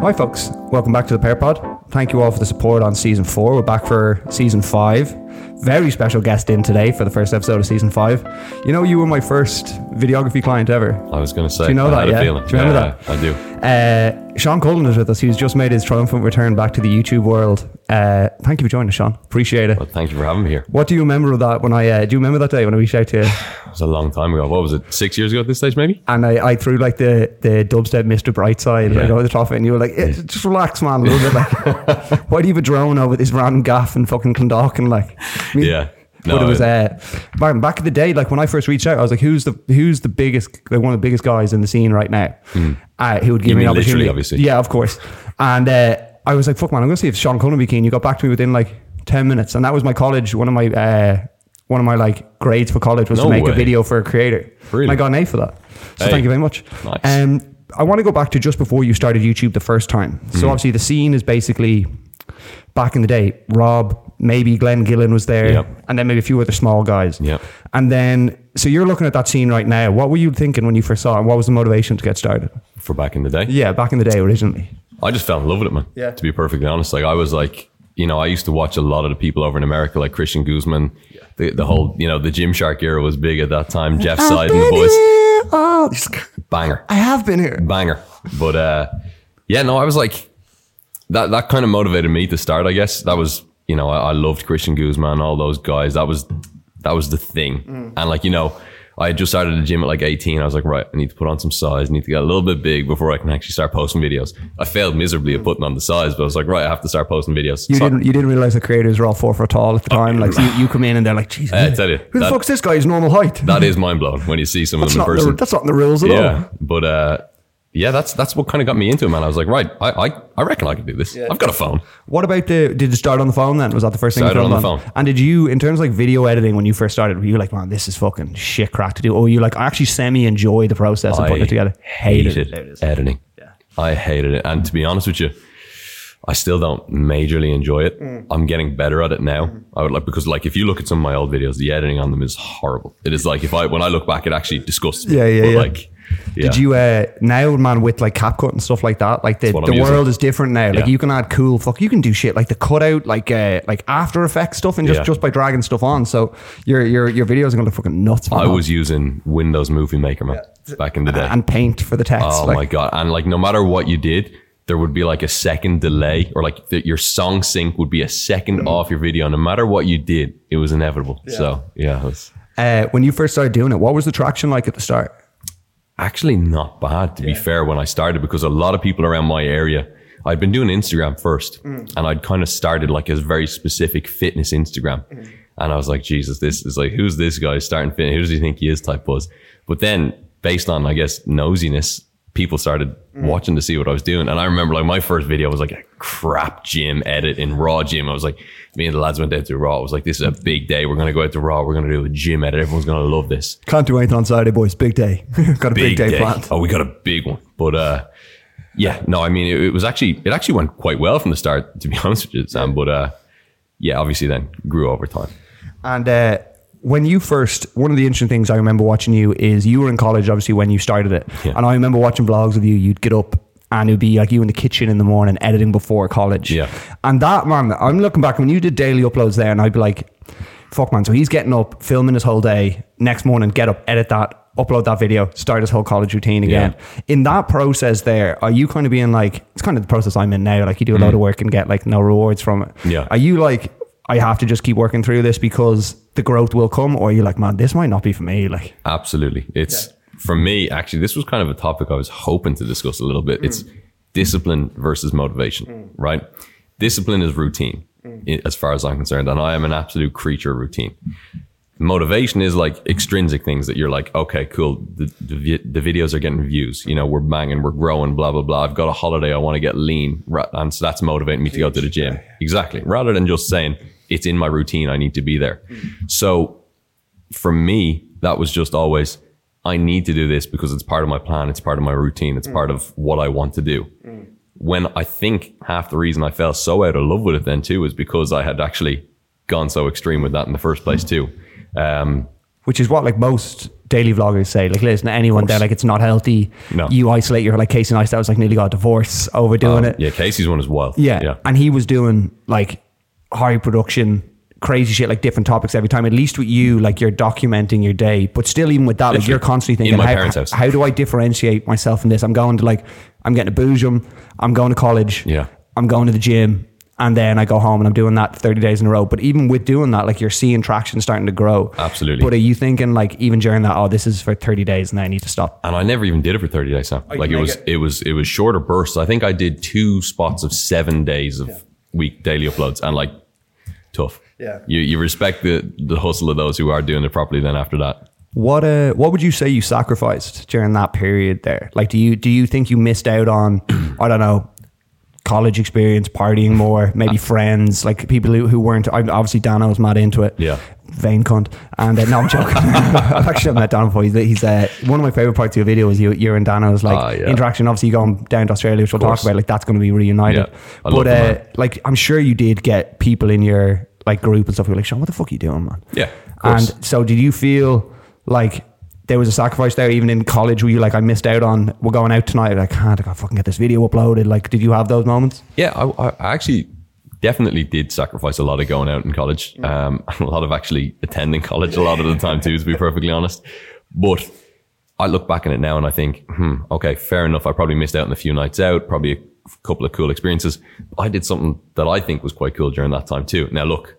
Hi, folks. Welcome back to the Pear Pod. Thank you all for the support on season four. We're back for season five. Very special guest in today for the first episode of season five. You know, you were my first videography client ever. I was going to say. Do you know I that, Had yeah? a feeling. Do you remember Yeah, that? I do. Uh, Sean Cullen is with us. He's just made his triumphant return back to the YouTube world. Uh, thank you for joining us, Sean. Appreciate it. Well, thank you for having me here. What do you remember of that when I, uh, do you remember that day when I reached out to you? It was a long time ago. What was it? Six years ago at this stage, maybe? And I, I threw like the, the dubstep Mr. Brightside like, Yeah. over the top of it, and you were like, "Eh, just relax, man, a little bit. Like, why do you have a drone over this random gaff in fucking Clondalkin? Like, I mean, Yeah. but it was uh, back, back in the day, like when I first reached out, I was like, "Who's the who's the biggest, like one of the biggest guys in the scene right now?" Uh, who would give. You me an opportunity? obviously. Yeah, of course. And uh, I was like, "Fuck, man, I'm gonna see if Sean Cullen be keen." You got back to me within like ten minutes, and that was my college. One of my uh, one of my like grades for college was to No make a video for a creator. Really? And I got an A for that. So Hey. thank you very much. Nice. Um, I want to go back to just before you started YouTube the first time. Hmm. So obviously the scene is basically back in the day. Rob, maybe Glenn Gillen was there, Yep. and then maybe a few other small guys. Yep. And then, so you're looking at that scene right now. What were you thinking when you first saw it? And what was the motivation to get started? For back in the day. Yeah, back in the day originally. I just fell in love with it, man. Yeah. To be perfectly honest, like I was like, you know, I used to watch a lot of the people over in America, like Christian Guzman. The, the whole, you know, the Gymshark era was big at that time. Jeff Seid and the boys, Oh, banger. I have been here. banger. But uh, yeah, no, I was like that. That kind of motivated me to start. I guess that was you know I, I loved Christian Guzman, all those guys. That was that was the thing. And like you know, I had just started the gym at like 18. I was like, right, I need to put on some size. I need to get a little bit big before I can actually start posting videos. I failed miserably at putting on the size, but I was like, right, I have to start posting videos. You So- didn't. You didn't realize the creators were all four foot tall at the time. Like so you, you come in and they're like, "Jesus, I tell you, who the fuck's this guy's normal height?" that is mind blowing when you see some of that's them in not. The, person. that's not in the rules at all. yeah, all. but uh, yeah, that's that's what kind of got me into it, man. I was like, right, I I, I reckon I can do this. I've got a phone. What about the? Did you start on the phone then? Was that the first thing? you Started filmed on the phone. And did you, in terms of like video editing, when you first started, were you like, man, this is fucking shit crack to do? Or were you like, I actually semi enjoy the process of putting it together? hated There it editing. Yeah, I hated it. And to be honest with you, I still don't majorly enjoy it. Mm. I'm getting better at it now. I would like because like if you look at some of my old videos, the editing on them is horrible. It is like if I when I look back, it actually disgusts me. Yeah, yeah, But yeah. Like, yeah. Did you uh, now, man, with like CapCut and stuff like that? Like the, the I'm using. world is different now. Like you can add cool fuck. You can do shit like the cutout, like uh, like After Effects stuff, and just Yeah. just by dragging stuff on. So your your your videos are gonna look fucking nuts. I was using Windows Movie Maker, man, back in the day. and paint for the text. Oh like, my god! And like, no matter what you did, there would be like a second delay, or like the, your song sync would be a second Mm. off your video. No matter what you did, it was inevitable. So yeah, was Uh, when you first started doing it, what was the traction like at the start? Actually not bad to be fair when I started because a lot of people around my area. I'd been doing Instagram first, mm. and I'd kind of started like a very specific fitness Instagram, mm. and I was like, Jesus, this is like, who's this guy starting fitness? Who does he think he is? Type buzz. But then, based on I guess nosiness, people started watching to see what I was doing. And I remember like my first video was like a crap gym edit in Raw Gym. I was like, me and the lads went out to Raw. I was like, this is a big day. We're going to go out to Raw. We're going to do a gym edit. Everyone's going to love this. Can't do anything on Saturday, boys. Big day. Got a big, day, planned. Oh, we got a big one. But uh, yeah, no, I mean, it, it was actually, it actually went quite well from the start, to be honest with you, Sam. But uh, yeah, obviously then grew over time. And uh, when you first, one of the interesting things I remember watching you is you were in college, obviously, when you started it. Yeah. And I remember watching vlogs of you. You'd get up and it'd be like you in the kitchen in the morning editing before college. Yeah. And that, man, I'm looking back when you did daily uploads there, and I'd be like, fuck, man. So he's getting up, filming his whole day. Next morning, get up, edit that. Upload that video, start his whole college routine again. In that process, there, are you kind of being like, it's kind of the process I'm in now. Like, you do a lot of work and get like no rewards from it. Mm. Yeah. Are you like, I have to just keep working through this because the growth will come, or you're like, man, this might not be for me? Like, Absolutely. It's for me, actually, this was kind of a topic I was hoping to discuss a little bit. It's mm. discipline versus motivation, mm. right? Discipline is routine mm. i- as far as I'm concerned. And I am an absolute creature of routine. Motivation is like extrinsic things that you're like, okay, cool. The, the, the videos are getting views. You know, we're banging, we're growing, blah, blah, blah. I've got a holiday. I want to get lean. And so that's motivating me to go to the gym. Exactly. Rather than just saying it's in my routine. I need to be there. So for me, that was just always, I need to do this because it's part of my plan. It's part of my routine. It's part of what I want to do. When I think half the reason I fell so out of love with it then too is because I had actually gone so extreme with that in the first place too. Um, which is what like most daily vloggers say. Like, listen, anyone there, like, it's not healthy. No. You isolate your like Casey Neistat was like nearly got a divorce over doing it. Yeah, Casey's one as well. Yeah. yeah. And he was doing like high production, crazy shit, like different topics every time. At least with you, like you're documenting your day. But still, even with that, like you're constantly In thinking, my how, parents' house. how do I differentiate myself from this? I'm going to like, I'm getting a boojum, I'm going to college, Yeah. I'm going to the gym. And then I go home and I'm doing that 30 days in a row. But even with doing that, like you're seeing traction starting to grow. Absolutely. But are you thinking like even during that, oh, this is for 30 days and I need to stop? and I never even did it for 30 days now. Oh, like it was, it- it was, it was shorter bursts. I think I did two spots of seven days of week daily uploads and like tough. Yeah. You, you respect the, the hustle of those who are doing it properly then after that. What uh what would you say you sacrificed during that period there? Like do you do you think you missed out on I don't know college experience, partying more, maybe friends, like people who, who weren't I obviously Dano was mad into it. Yeah. Vain cunt. And uh, no, I'm joking. I've actually met Dano before. He's, he's uh, one of my favorite parts of your video is you, you and Dano's like Ah, yeah. interaction. Obviously, you going down to Australia, which we'll talk about. Like that's going to be reunited. Yeah. But uh, like, I'm sure you did get people in your like group and stuff. Who were like, Sean, what the fuck are you doing, man? Yeah. And so, did you feel like there was a sacrifice there, even in college? Were you like, I missed out on? We're going out tonight. I can't. I gotta fucking get this video uploaded. Like, did you have those moments? Yeah, I, I actually definitely did sacrifice a lot of going out in college, um, and a lot of actually attending college a lot of the time too, to be perfectly honest. But I look back on it now and I think, hmm, okay, fair enough. I probably missed out on a few nights out, probably a couple of cool experiences. I did something that I think was quite cool during that time too. Now look,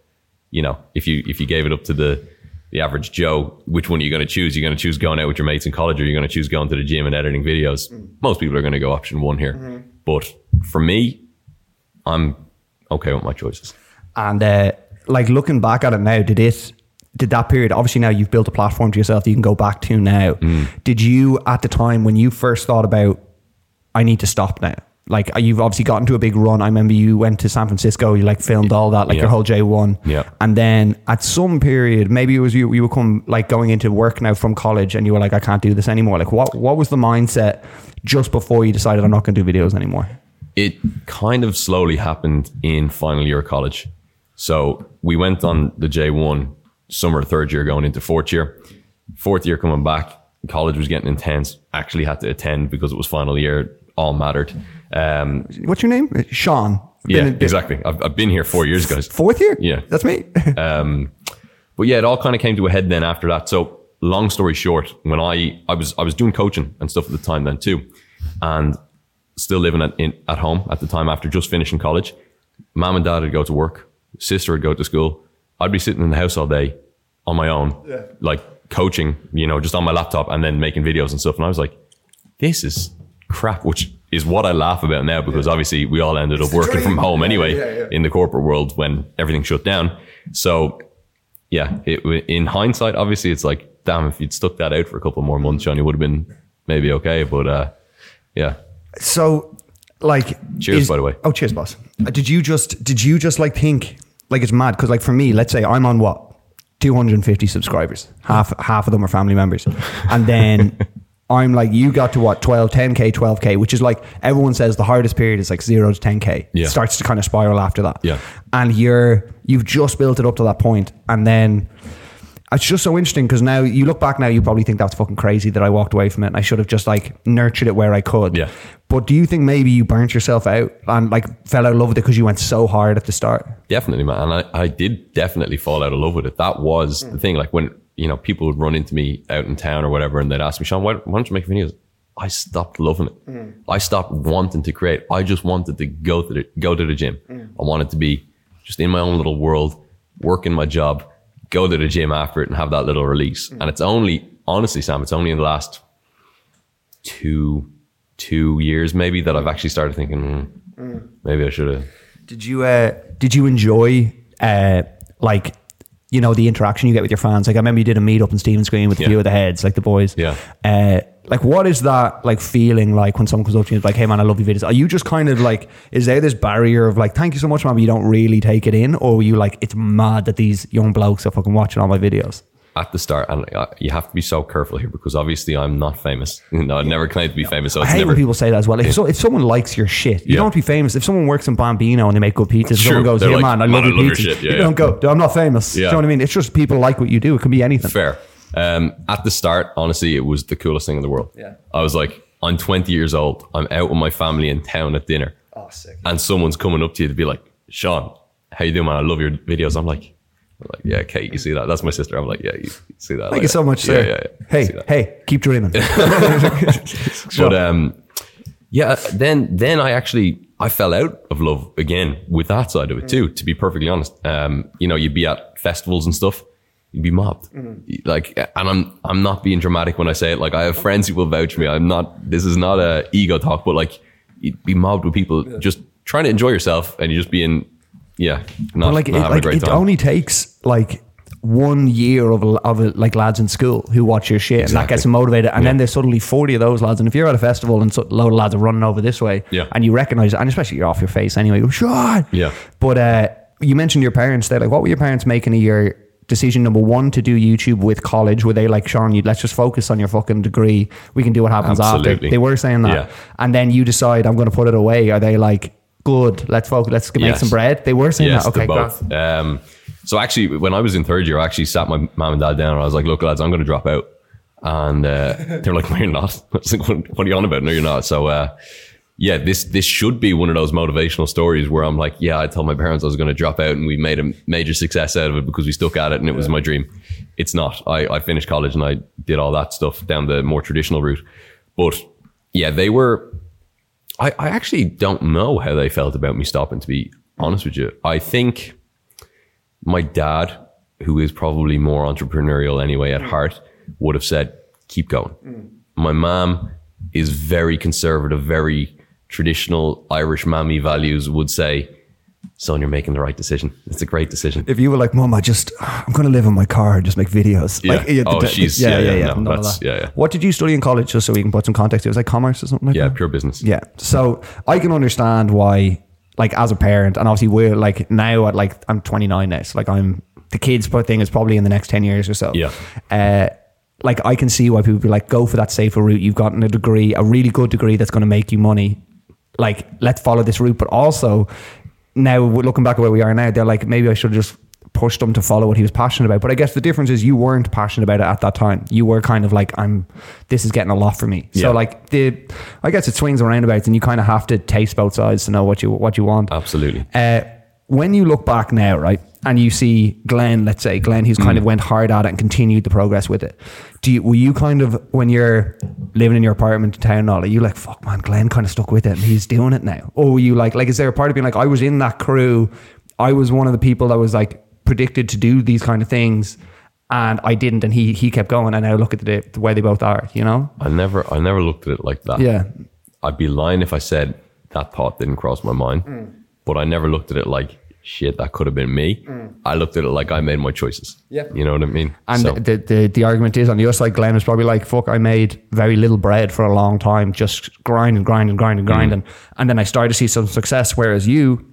you know, if you if you gave it up to the the average Joe, which one are you going to choose? You're going to choose going out with your mates in college, or you're going to choose going to the gym and editing videos. Most people are going to go option one here, but for me, I'm okay with my choices. And uh, like looking back at it now, did it? Did that period? Obviously, now you've built a platform to yourself that you can go back to now. Did you at the time when you first thought about, I need to stop now? Like uh, you've obviously gotten to a big run. I remember you went to San Francisco. You like filmed all that, like Yeah. your whole J one. Yeah. And then at some period, maybe it was you. You were come like going into work now from college, and you were like, I can't do this anymore. Like what? What was the mindset just before you decided I'm not going to do videos anymore? It kind of slowly happened in final year of college. So we went on the J1 summer, third year going into fourth year. Fourth year coming back, college was getting intense. Actually had to attend because it was final year. All mattered. Um, What's your name? Sean. yeah, exactly. I've, I've been here four years, guys. Fourth year? Yeah. That's me. But yeah, it all kind of came to a head then after that. So long story short, when I I was I was doing coaching and stuff at the time then too, and still living at in, at home at the time after just finishing college. Mom and dad would go to work, sister would go to school. I'd be sitting in the house all day on my own, like coaching, you know, just on my laptop and then making videos and stuff. And I was like, this is crap, which is what I laugh about now because obviously we all ended up working from home anyway in the corporate world when everything shut down. So yeah, it, in hindsight, obviously it's like, damn, if you'd stuck that out for a couple more months, Johnny would have been maybe okay. But uh, yeah, So, like, Cheers, by the way. Oh, cheers, boss. Uh, Did you just did you just like think like it's mad? Because like for me, let's say I'm on what 250 subscribers. Half half of them are family members, and then. I'm like, you got to what, 12, 10K, 12K, which is like, everyone says the hardest period is like zero to 10K. Yeah. It starts to kind of spiral after that. Yeah. And you're, you've just built it up to that point, And then it's just so interesting because now you look back now, you probably think that's fucking crazy that I walked away from it and I should have just like nurtured it where I could. Yeah. But do you think maybe you burnt yourself out and like fell out of love with it because you went so hard at the start? Definitely, man. And I, I did definitely fall out of love with it. That was the thing. Like when, you know, people would run into me out in town or whatever and they'd ask me, Sean, why, why don't you make videos? I stopped loving it. Mm. I stopped wanting to create. I just wanted to go to the, go to the gym. Mm. I wanted to be just in my own little world, working my job, go to the gym after it and have that little release. Mm. And it's only, honestly, Sam, it's only in the last two, two years maybe that I've actually started thinking, hmm, maybe I should have. Did you uh did you enjoy uh like you know the interaction you get with your fans? Like I remember you did a meetup in Stephen's Green with a Yeah. few of the heads, like the boys. Yeah. Uh like what is that like feeling like when someone comes up to you and is like, hey man, I love your videos? Are you just kind of like is there this barrier of like, thank you so much, man, but you don't really take it in? Or are you like, it's mad that these young blokes are fucking watching all my videos? At the start, and uh, you have to be so careful here because obviously I'm not famous. no, I'd never claimed to be famous. So I hate never. when people say that as well. If, so, if someone likes your shit, you Yeah. don't have to be famous. If someone works in Bambino and they make good pizzas, someone goes, They're "Yeah, like, man, I "Man, love I your pizza." shit. Yeah, you yeah. don't go, "I'm not famous." Do you know what I mean? It's just people like what you do. It can be anything. Fair. Um, at the start, honestly, it was the coolest thing in the world. Yeah. I was like, I'm 20 years old. I'm out with my family in town at dinner, Oh, sick. and someone's coming up to you to be like, Sean, how you doing, man? I love your videos. I'm like, I'm like, yeah, Kate, you see that? That's my sister. I'm like, yeah, you, see that? Thank you so much, yeah, sir. Yeah, yeah, Hey, hey, keep dreaming. But um, yeah, then then I actually I fell out of love again with that side of it too. To be perfectly honest, um, you know, you'd be at festivals and stuff, you'd be mobbed. Like, and I'm I'm not being dramatic when I say it. Like, I have friends who will vouch for me. I'm not. This is not a ego talk, but like, you'd be mobbed with people just trying to enjoy yourself, and you're just being, yeah, not, But like, not it, a like it only takes like one year of, of a, like lads in school who watch your shit and that gets them motivated. And then there's suddenly 40 of those lads and if you're at a festival and so, a load of lads are running over this way Yeah. and you recognize it and especially you're off your face anyway you go Yeah. but uh, you mentioned your parents there like what were your parents making of your decision number one to do YouTube with college? Were they like Sean you let's just focus on your fucking degree. We can do what happens after. They were saying that. Yeah. and then you decide I'm going to put it away. Are they like good let's focus let's make Yes. some bread they were saying Yes, that okay both. Um, so actually, when I was in third year, I actually sat my mom and dad down and I was like, "Look, lads, I'm going to drop out." And uh, they were like, "No, you're not." I was like, "What, what are you on about? No, you're not." So, uh, yeah, this this should be one of those motivational stories where I'm like, "Yeah, I told my parents I was going to drop out, and we made a major success out of it because we stuck at it, and it was my dream." It's not. I, I finished college and I did all that stuff down the more traditional route, but yeah, they were I, I actually don't know how they felt about me stopping, to be honest with you. I think my dad, who is probably more entrepreneurial anyway at mm. heart, would have said, keep going. Mm. My mom is very conservative, very traditional Irish mammy values, would say, son, you're making the right decision. It's a great decision. if you were like, Mom, I just, I'm going to live in my car and just make videos. Yeah. Like, you- Oh, the- she's- yeah, yeah, no, none of that's- yeah, yeah. What did you study in college, just so we can put some context? It was like commerce or something like Yeah, that. pure business. Yeah. So I can understand why, like, as a parent, and obviously we're like now at like I'm 29 now, so like I'm the kids thing is probably in the next 10 years or so. Yeah. Uh, like I can see why people be like, go for that safer route. You've gotten a degree, a really good degree that's going to make you money. Like, let's follow this route. But also, now looking back at where we are now, they're like, maybe I should have just pushed him to follow what he was passionate about. But I guess the difference is you weren't passionate about it at that time. You were kind of like, I'm, this is getting a lot for me. Yeah. So like the, I guess it swings and roundabouts, and you kind of have to taste both sides to know what you what you want. Absolutely. Uh, when you look back now, right, and you see Glenn, let's say Glenn, who's Mm. kind of went hard at it and continued the progress with it. Do you were you kind of when you're living in your apartment in town, and all, are you like, fuck, man, Glenn kind of stuck with it and he's doing it now, or were you like, like, is there a part of being like, I was in that crew, I was one of the people that was like predicted to do these kind of things, and I didn't, and he he kept going, and now look at the, the way they both are, you know? I never, I never looked at it like that. Yeah. I'd be lying if I said that thought didn't cross my mind, Mm. But I never looked at it like shit. That could have been me. I looked at it like I made my choices. Mm. Yeah. you know what I mean. And So, the, the the argument is on the other side, Glenn was probably like, "Fuck, I made very little bread for a long time, just grinding, grinding, grinding, grinding, Mm. and then I started to see some success." Whereas you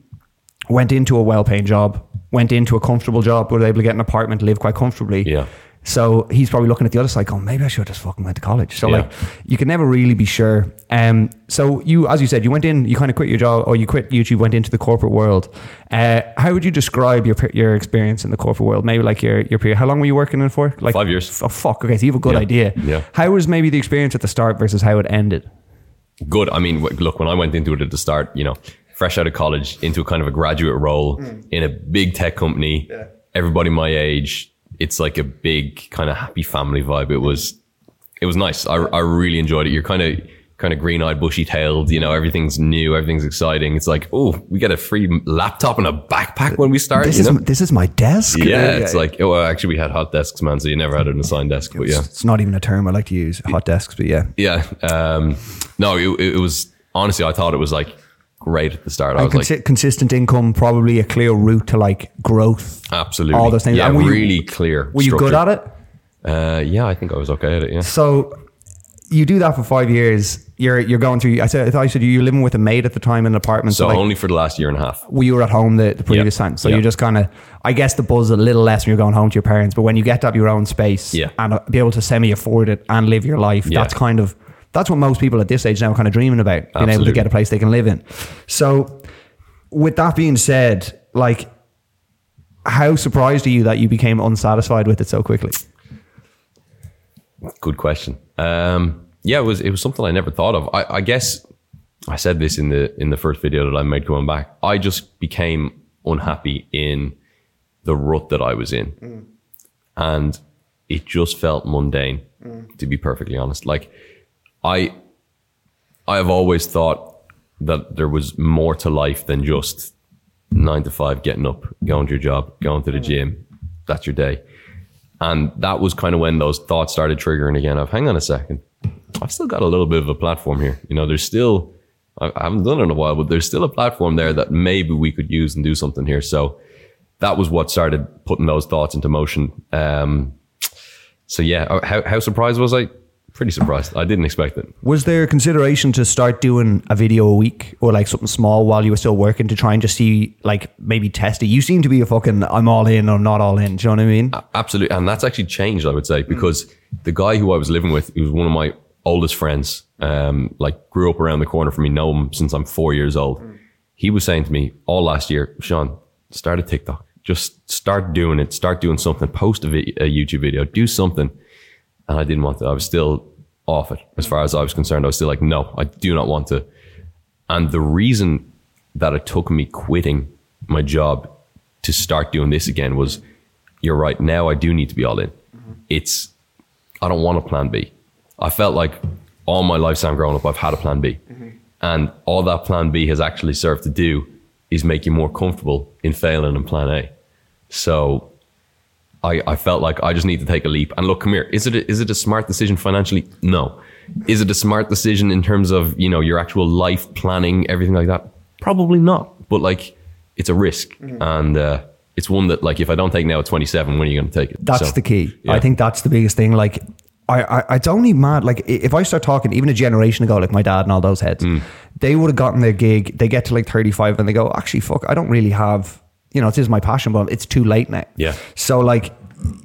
went into a well-paying job, went into a comfortable job, were able to get an apartment, live quite comfortably. Yeah. So he's probably looking at the other side, going, "Maybe I should have just fucking went to college." So Yeah. like, you can never really be sure. Um, so you, as you said, you went in, you kind of quit your job, or you quit YouTube, went into the corporate world. Uh, how would you describe your your experience in the corporate world? Maybe like your your period. How long were you working in for? Like Five years. Oh fuck. Okay, so you have a good Yeah. idea. Yeah. How was maybe the experience at the start versus how it ended? good. I mean, look, when I went into it at the start, you know, fresh out of college into a kind of a graduate role Mm. in a big tech company, yeah. everybody my age, it's like a big kind of happy family vibe. It was, it was nice. I, I really enjoyed it. You're kind of, kind of green eyed, bushy tailed, you know, everything's new, everything's exciting. It's like, oh, we get a free laptop and a backpack when we start. This is know? this is my desk. yeah, it's like, oh, well, actually, we had hot desks, man. So you never had an assigned desk, but yeah. It's not even a term I like to use. Hot desks, but yeah. Yeah. Um, no, it, it was honestly, I thought it was like great at the start. I And was consi- like, consistent income, probably a clear route to like growth. absolutely. all those things. Yeah, And were you- really clear. Were you good at it? Uh, yeah, I think I was okay at it. Yeah. So you do that for five years. You're you're going through. I said I thought you said you were living with a maid at the time in an apartment. So like, only for the last year and a half. well, you were at home the, the previous Yeah. time. So Yeah. you just kind of, I guess the buzz is a little less when you're going home to your parents. But when you get to have your own space Yeah. and uh, be able to semi afford it and live your life, Yeah. that's kind of, that's what most people at this age now are kind of dreaming about, being able to get a place they can live in. So with that being said, like, how surprised are you that you became unsatisfied with it so quickly? Good question. Um, yeah, it was it was something I never thought of. I, I guess I said this in the in the first video that I made going back. I just became unhappy in the rut that I was in, and it just felt mundane. To be perfectly honest, like I I have always thought that there was more to life than just nine to five, getting up, going to your job, going to the gym. That's your day. And that was kind of when those thoughts started triggering again of, hang on a second, I've still got a little bit of a platform here. You know, there's still, I haven't done it in a while, but there's still a platform there that maybe we could use and do something here. So that was what started putting those thoughts into motion. Um, so yeah, uh, how, how surprised was I? Pretty surprised. I didn't expect it. Was there consideration to start doing a video a week or like something small while you were still working to try and just see, like maybe test it? You seem to be a fucking I'm all in or not all in. Do you know what I mean? Absolutely. And that's actually changed, I would say, because the guy who I was living with, he was one of my oldest friends, um, like grew up around the corner from me, know him since I'm four years old. He was saying to me all last year, Sean, start a TikTok. Just start doing it. Start doing something. Post a, vi- a YouTube video. Do something. And I didn't want to. I was still off it as far as I was concerned. I was still like, no, I do not want to. And the reason that it took me quitting my job to start doing this again was you're right. Now I do need to be all in. It's, I don't want a plan B. I felt like all my life lifetime growing up, I've had a plan B. Mm-hmm. And all that plan B has actually served to do is make you more comfortable in failing in plan A. So I, I felt like I just need to take a leap. And look, come here. Is it a, is it a smart decision financially? No. Is it a smart decision in terms of you know your actual life planning, everything like that? Probably not. But like, it's a risk, and uh, it's one that like if I don't take now at 27, when are you going to take it? That's So, the key. yeah. I think that's the biggest thing. Like, I, I, it's only mad. Like, if I start talking, even a generation ago, like my dad and all those heads, Mm. they would have gotten their gig. They get to like 35 and they go, actually, fuck, I don't really have, you know, this is my passion, but it's too late now. Yeah. So, like,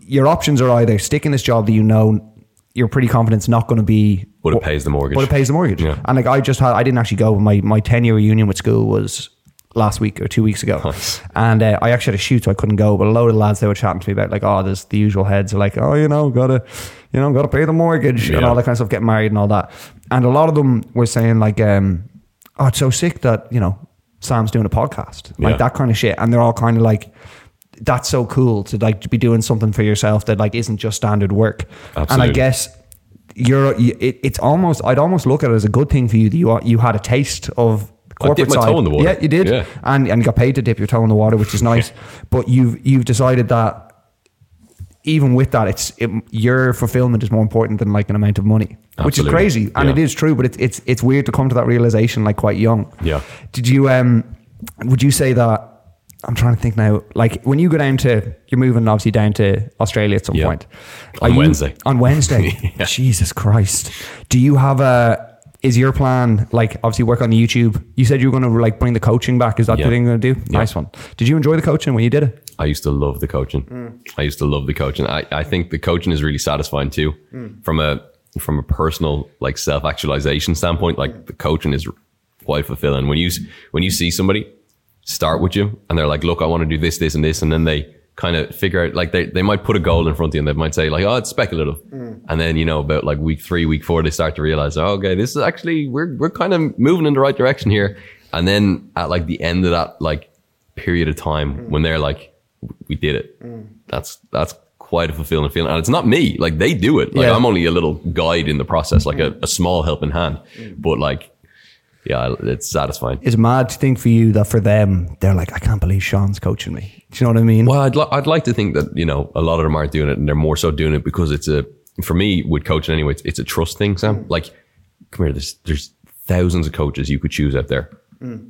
your options are either stick in this job that you know you're pretty confident it's not going to be, But it pays the mortgage. but it pays the mortgage. Yeah. And like, I just had, I didn't actually go. My my 10 year reunion with school was last week or two weeks ago. Nice. And uh, I actually had a shoot, so I couldn't go. But a load of lads they were chatting to me about like, oh, there's the usual heads are like, oh, you know, gotta, you know, gotta pay the mortgage and all that kind of stuff, getting married and all that. And a lot of them were saying like, um, oh, it's so sick that you know Sam's doing a podcast, like Yeah. that kind of shit. And they're all kind of like. That's so cool to like to be doing something for yourself that like isn't just standard work. And I guess you're it, it's almost I'd almost look at it as a good thing for you that you you had a taste of I corporate side. toe in the water. Yeah, you did, Yeah. and and you got paid to dip your toe in the water, which is nice. but you've you've decided that even with that, it's it, your fulfillment is more important than like an amount of money, which is crazy, and Yeah. it is true. But it's it's it's weird to come to that realization like quite young. Yeah. Did you um? Would you say that? I'm trying to think now. Like when you go down to, you're moving obviously down to Australia at some Yeah. point. On you- Wednesday. On Wednesday. Yeah. Jesus Christ. Do you have a? Is your plan like obviously work on the YouTube? You said you were going to like bring the coaching back. Is that the thing you're going to do? Nice one. Did you enjoy the coaching when you did it? I used to love the coaching. Mm. I used to love the coaching. I, I think the coaching is really satisfying too, mm. from a from a personal like self actualization standpoint. Like mm. the coaching is quite fulfilling. When you when you see somebody start with you and they're like, "Look, I want to do this, this, and this," and then they kind of figure out like they, they might put a goal in front of you and they might say like, "Oh, it's speculative," and then you know about like week three, week four, they start to realize, oh, "Okay, this is actually we're we're kind of moving in the right direction here," and then at like the end of that like period of time when they're like, we did it. That's that's quite a fulfilling feeling, and it's not me. Like they do it. Like Yeah. I'm only a little guide in the process, like a, a small helping hand. Mm. But like, yeah, it's satisfying. It's mad to think for you that for them they're like, I can't believe Sean's coaching me. Do you know what I mean? Well, I'd li- I'd like to think that you know a lot of them aren't doing it, and they're more so doing it because it's a for me with coaching anyway. It's, it's a trust thing, Sam. Mm. Like, come here. There's there's thousands of coaches you could choose out there,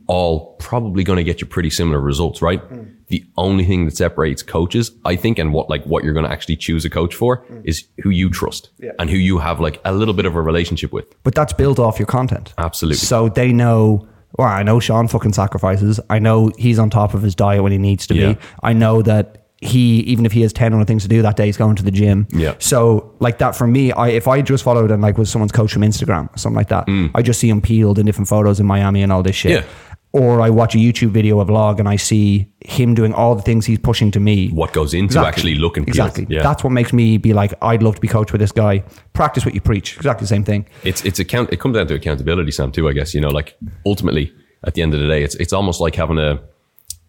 all probably going to get you pretty similar results, right? The only thing that separates coaches, I think, and what like what you're going to actually choose a coach for is who you trust and who you have like a little bit of a relationship with. But that's built off your content. Absolutely. So they know, well, I know Sean fucking sacrifices. I know he's on top of his diet when he needs to Yeah. be. I know that he, even if he has 10 other things to do that day, he's going to the gym. Yeah. So like that for me, I, if I just followed and like was someone's coach from Instagram or something like that, I just see him peeled in different photos in Miami and all this shit. Mm. Yeah. or I watch a YouTube video, a vlog, and I see him doing all the things he's pushing to me. What goes into Exactly. actually looking peeled. Exactly. Yeah. That's what makes me be like, I'd love to be coached with this guy. Practice what you preach. Exactly the same thing. it's it's account it comes down to accountability sam too i guess you know like ultimately at the end of the day it's it's almost like having a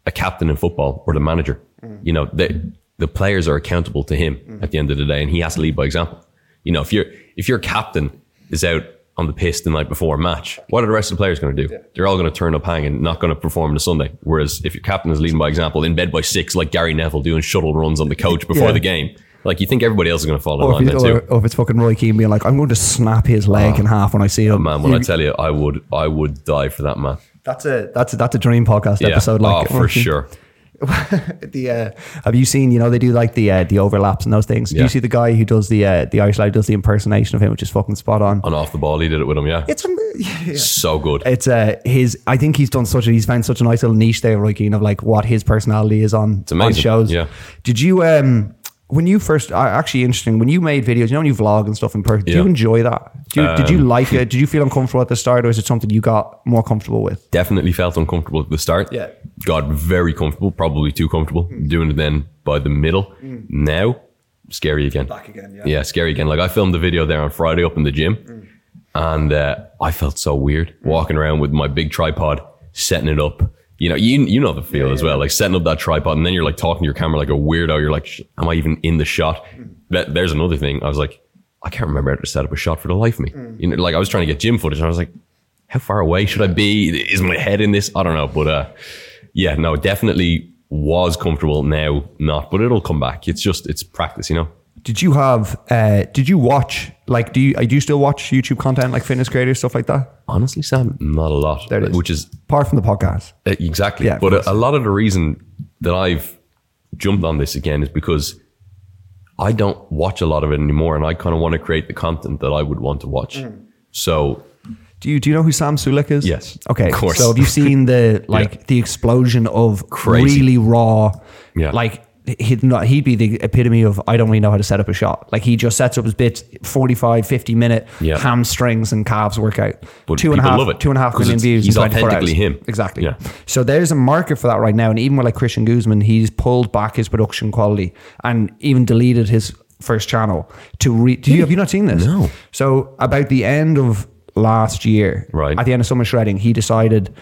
a captain in football or the manager you know the the players are accountable to him at the end of the day and he has to lead by example you know if you're if your captain is out on the piss the night before a match what are the rest of the players going to do they're all going to turn up hanging not going to perform on the sunday whereas if your captain is leading by example in bed by six like gary neville doing shuttle runs on the coach before Yeah. the game like you think everybody else is going to fall in Or line if, too or, if it's fucking Roy Keane being like, I'm going to snap his leg ah. in half when I see him. Oh, man when i tell you i would i would die for that man that's a that's a, that's a dream podcast Yeah. episode. Like oh, for sure. the uh, have you seen you know they do like the uh, the overlaps and those things do Yeah. you see the guy who does the uh, the Irish lad does the impersonation of him which is fucking spot on On off the ball, he did it with him. Yeah, it's yeah. so good. it's uh his I think he's done such a he's found such a nice little niche there Roy Keane of like what his personality is on on shows yeah. did you um when you first uh, actually interesting when you made videos you know when you vlog and stuff in person do you enjoy that do you, did you Um, like it did you feel uncomfortable at the start or is it something you got more comfortable with Definitely felt uncomfortable at the start. Yeah. got very comfortable, probably too comfortable. Doing it then by the middle. Now, scary again. Back again, yeah. Yeah, scary again. Like I filmed the video there on Friday up in the gym, and uh, I felt so weird walking around with my big tripod, setting it up. You know, you you know the feel as well, like setting up that tripod, and then you're like talking to your camera like a weirdo. You're like, am I even in the shot? That, there's another thing. I was like, I can't remember how to set up a shot for the life of me. You know, like I was trying to get gym footage, and I was like, how far away should I be? Is my head in this? I don't know, but uh, yeah, no, definitely was comfortable. Now not, but it'll come back. It's just it's practice, you know. Did you have? Uh, did you watch? Like, do you? uh, Do you still watch YouTube content like fitness creators stuff like that? Honestly, Sam, not a lot. There it is. Which is Apart from the podcast. uh, exactly. Yeah, but a, a lot of the reason that I've jumped on this again is because I don't watch a lot of it anymore, and I kind of want to create the content that I would want to watch. Mm. So Do you do you know who Sam Sulek is? Yes, Okay. of course. So have you seen the like the explosion of Crazy. really raw? Yeah. Like he'd not he'd be the epitome of I don't really know how to set up a shot. Like he just sets up his bits 45, 50 minute Yeah. hamstrings and calves workout. But two and a half love it, two and a half million views. he's authentically him. Exactly. Yeah. So there's a market for that right now. And even with like Christian Guzman, he's pulled back his production quality and even deleted his first channel to re- do you have you not seen this? No. So about the end of last year, Right. At the end of summer shredding, he decided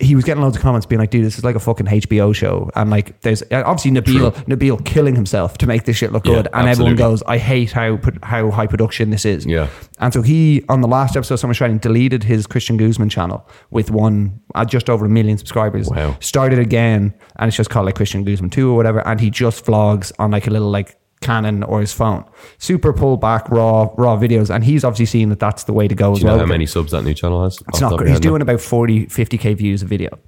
he was getting loads of comments being like, "Dude, this is like a fucking HBO show," and like, there's obviously Nabil Nabil killing himself to make this shit look Yeah, good, and everyone goes, "I hate how how high production this is." Yeah. And so he on the last episode of Summer Shredding deleted his Christian Guzman channel with one uh, just over a million subscribers. Wow. Started again, and it's just called like Christian Guzman two or whatever, and he just vlogs on like a little like Canon or his phone. Super pulled back raw raw videos, and he's obviously seen that that's the way to go as do you know well. how many subs that new channel has? It's not. good. He's doing about 40, 50k views a video,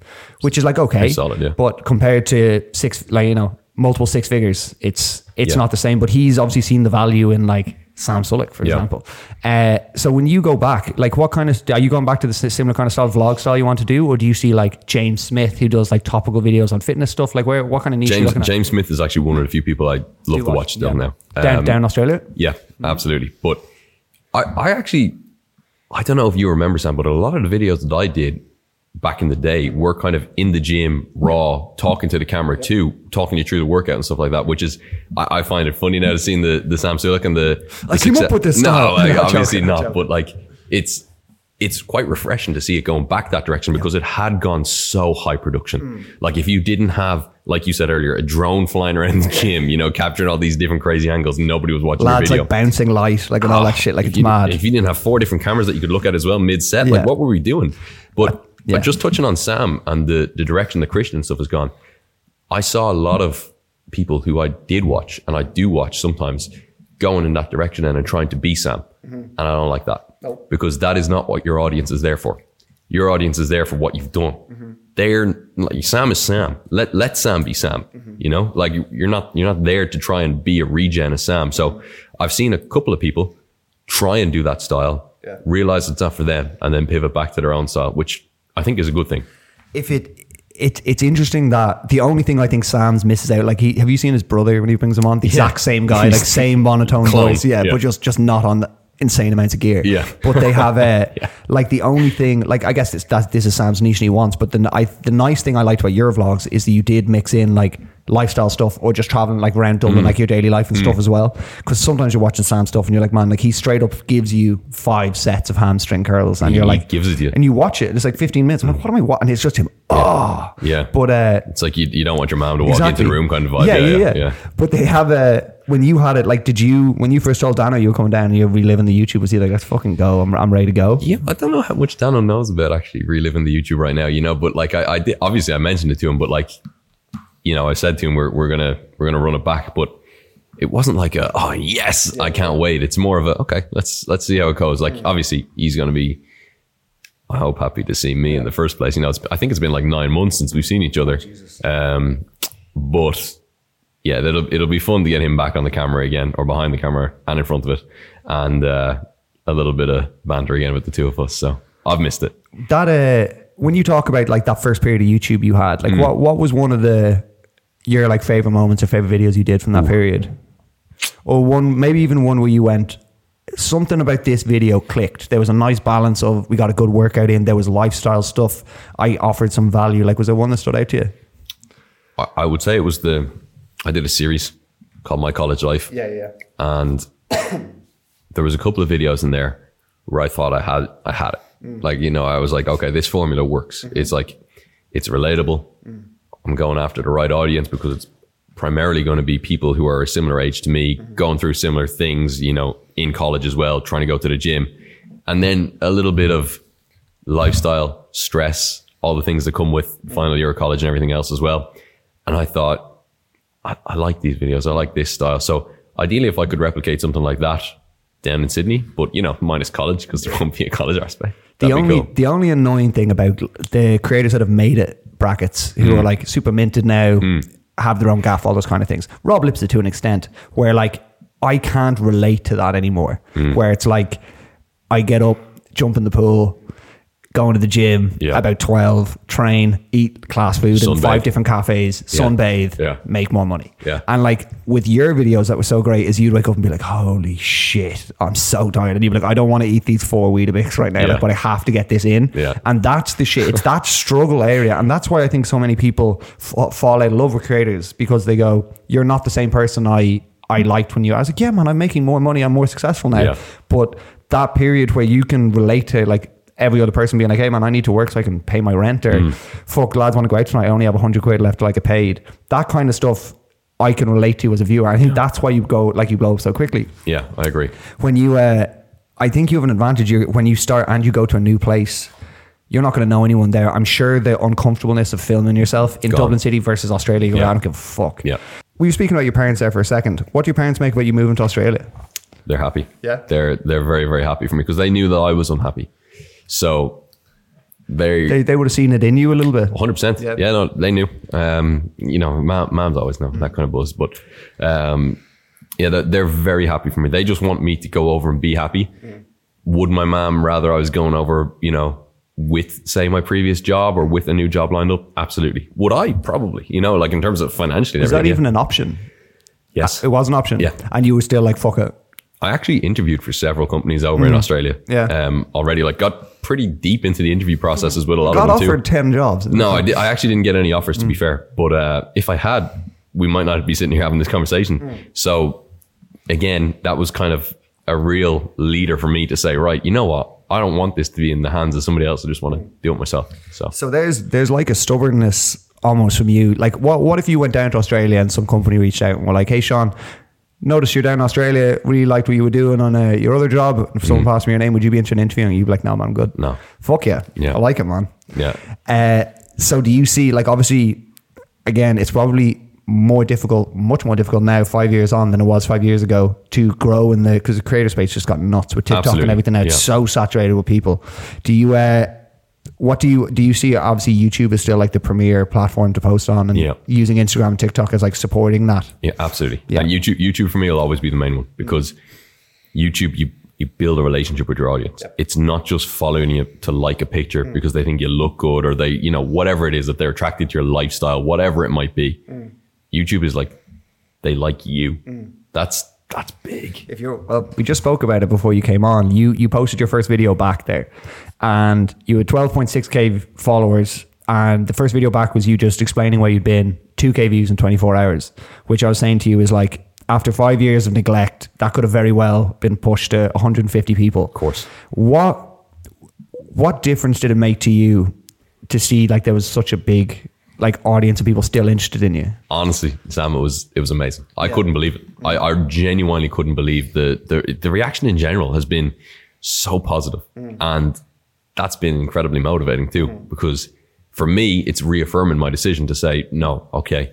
which is like okay, solid, yeah. But compared to six, like you know, multiple six figures, it's it's Yeah. not the same. But he's obviously seen the value in like Sam Sulek, for Yeah. example. Uh, so when you go back, like what kind of are you going back to the similar kind of style vlog style you want to do, or do you see like James Smith who does like topical videos on fitness stuff? Like where what kind of niche are you James at? James Smith is actually one of the few people I love to watch, watch still yeah. now. down, Um, down in Australia. Yeah, absolutely. But I, I actually, I don't know if you remember Sam, but a lot of the videos that I did back in the day were kind of in the gym, raw, talking to the camera too, talking you through the workout and stuff like that. Which is, I, I find it funny now to seeing the the Sam Sulek and the. the I came up with this. No, like, No, obviously joking, not. joking. But like, it's it's quite refreshing to see it going back that direction because it had gone so high production. Hmm. Like if you didn't have, like you said earlier, a drone flying around the gym, you know, capturing all these different crazy angles, nobody was watching Lads video. like bouncing light, like and all that Oh, shit, like if it's you, mad. If you didn't have four different cameras that you could look at as well mid set, Yeah. like what were we doing? But, yeah. but just touching on Sam and the, the direction the Christian stuff has gone, I saw a lot of people who I did watch and I do watch sometimes going in that direction and, trying to be Sam. Mm-hmm. And I don't like that Nope. because that is not what your audience is there for. Your audience is there for what you've done. Mm-hmm. They're like Sam is Sam. Let let Sam be Sam. Mm-hmm. You know, like you- you're not you're not there to try and be a regen of Sam. So I've seen a couple of people try and do that style, Yeah. realize it's not for them, and then pivot back to their own style, which I think is a good thing. if it it it's interesting that the only thing I think Sam's misses out, like he have you seen his brother when he brings him on? The exact same guy, like same monotone Clone, voice, yeah, yeah. but just just not on the insane amounts of gear. Yeah. But they have a like the only thing like I guess this that this is Sam's niche and he wants, but the I the nice thing I liked about your vlogs is that you did mix in like lifestyle stuff or just traveling like around Dublin, Mm. like your daily life and stuff as well. Because sometimes you're watching Sam stuff and you're like, man, like he straight up gives you five sets of hamstring curls, and you're like, gives it to you. and you watch it. And it's like 15 minutes. I'm like, what am I watching? And it's just him. Oh, Yeah. But uh, It's like you, you don't want your mom to walk exactly. into the room kind of vibe. Yeah, yeah, yeah. But they have a when you had it. Like, did you when you first told Dano you were coming down and you're reliving the YouTube? Was he like, let's fucking go? I'm, I'm ready to go. Yeah, I don't know how much Dano knows about actually reliving the YouTube right now, you know. But like, I, I did obviously I mentioned it to him, but like, you know, I said to him, we're we're gonna we're gonna run it back, but it wasn't like a oh yes, I can't wait. It's more of a okay, let's let's see how it goes. Like, obviously, he's gonna be. I hope happy to see me in the first place. You know, it's, I think it's been like nine months since we've seen each other. Um, but yeah, it'll it'll be fun to get him back on the camera again, or behind the camera and in front of it, and uh, a little bit of banter again with the two of us. So I've missed it. That uh, when you talk about like that first period of YouTube you had, Mm. like what what was one of the your like favorite moments or favorite videos you did from that period, or one maybe even one where you went. Something about this video clicked. There was a nice balance of we got a good workout in. There was lifestyle stuff. I offered some value. Like, was there one that stood out to you? I, I would say it was the I did a series called My College Life, Yeah, yeah. and there was a couple of videos in there where I thought I had I had it. Mm. Like you know, I was like, okay, this formula works. Mm-hmm. It's like it's relatable. Mm. I'm going after the right audience because it's primarily going to be people who are a similar age to me, mm-hmm. going through similar things. You know, in college as well, trying to go to the gym, and then a little bit of lifestyle, stress, all the things that come with final year of college and everything else as well. And I thought, I, I like these videos. I like this style. So ideally, if I could replicate something like that down in Sydney, but you know, minus college because there won't be a college aspect. The That'd be only cool. the only annoying thing about the creators that have made it brackets who Hmm. are like super minted now, have their own gaff, all those kind of things. Rob Lipsett an extent where like I can't relate to that anymore. Hmm. Where it's like I get up, jump in the pool, go to the gym, Yeah. about twelve, train, eat class food in five different cafes, sunbathe, Yeah. make more money. Yeah. And like with your videos that was so great is you'd wake up and be like, holy shit, I'm so tired. And you'd be like, I don't want to eat these four Weetabix right now, like, but I have to get this in. Yeah. And that's the shit. It's that struggle area. And that's why I think so many people f- fall out of love with creators because they go, you're not the same person I, I liked when you, I was like, yeah, man, I'm making more money. I'm more successful now. Yeah. But that period where you can relate to like every other person being like, hey man, I need to work so I can pay my rent or Mm. fuck lads want to go out tonight. I only have a hundred quid left till I get paid. That kind of stuff I can relate to as a viewer. I think that's why you go like you blow up so quickly. Yeah, I agree. When you uh I think you have an advantage you when you start and you go to a new place. You're not going to know anyone there. I'm sure the uncomfortableness of filming yourself in Gone. Dublin City versus Australia. Yeah. I don't give a fuck. Yeah. We were speaking about your parents there for a second. What do your parents make about you moving to Australia? They're happy. Yeah. They're they're very, very happy for me because they knew that I was unhappy. So they They, they would have seen it in you a little bit. Hundred percent. Yeah. Yeah, no, they knew. Um, you know, mom, moms always know that kind of buzz. But um, yeah, they're, they're very happy for me. They just want me to go over and be happy. Would my mom rather I was going over, you know, with say my previous job or with a new job lined up? Absolutely. Would I? Probably. You know, like in terms of financially. and Is that everything, even an option? Yes. It was an option. Yeah. And you were still like, fuck it. I actually interviewed for several companies over in Australia. Mm. Yeah. Um, already like got pretty deep into the interview processes with a lot Got of them too. Got offered 10 jobs. No, I, di- I actually didn't get any offers Mm. to be fair. But uh, if I had, we might not be sitting here having this conversation. Mm. So again, that was kind of a real leader for me to say, right, you know what? I don't want this to be in the hands of somebody else. I just want to do it myself. So So there's there's like a stubbornness almost from you. Like what what if you went down to Australia and some company reached out and were like, "Hey Sean, noticed you're down in Australia. Really liked what you were doing on uh, your other job. If someone passed me your name, would you be interested in interviewing?" You'd be like, "No, man, I'm good." No. fuck yeah, Yeah. I like it, man. yeah, Uh, so do you see like obviously again it's probably more difficult much more difficult now five years on than it was five years ago to grow in the because the creator space just got nuts with TikTok and everything now it's Yeah. so saturated with people do you uh what do you do you see obviously YouTube is still like the premier platform to post on and Yeah. using Instagram and TikTok as like supporting that yeah, absolutely. Yeah. And YouTube, YouTube for me will always be the main one because YouTube, you you build a relationship with your audience. It's not just following you to like a picture Mm. because they think you look good or they, you know, whatever it is that they're attracted to your lifestyle, whatever it might be. Mm. YouTube is like they like you. That's That's big. If you're well, we just spoke about it before you came on. You you posted your first video back there, and you had 12.6k followers. And the first video back was you just explaining where you'd been, 2k views in 24 hours. Which I was saying to you is like after five years of neglect, that could have very well been pushed to 150 people. Of course. What what difference did it make to you to see like there was such a big like audience of people still interested in you? Honestly, Sam, it was it was amazing. I couldn't believe it. I, I genuinely couldn't believe the, the the reaction in general has been so positive. Mm. and that's been incredibly motivating too. Because for me, it's reaffirming my decision to say, no, okay,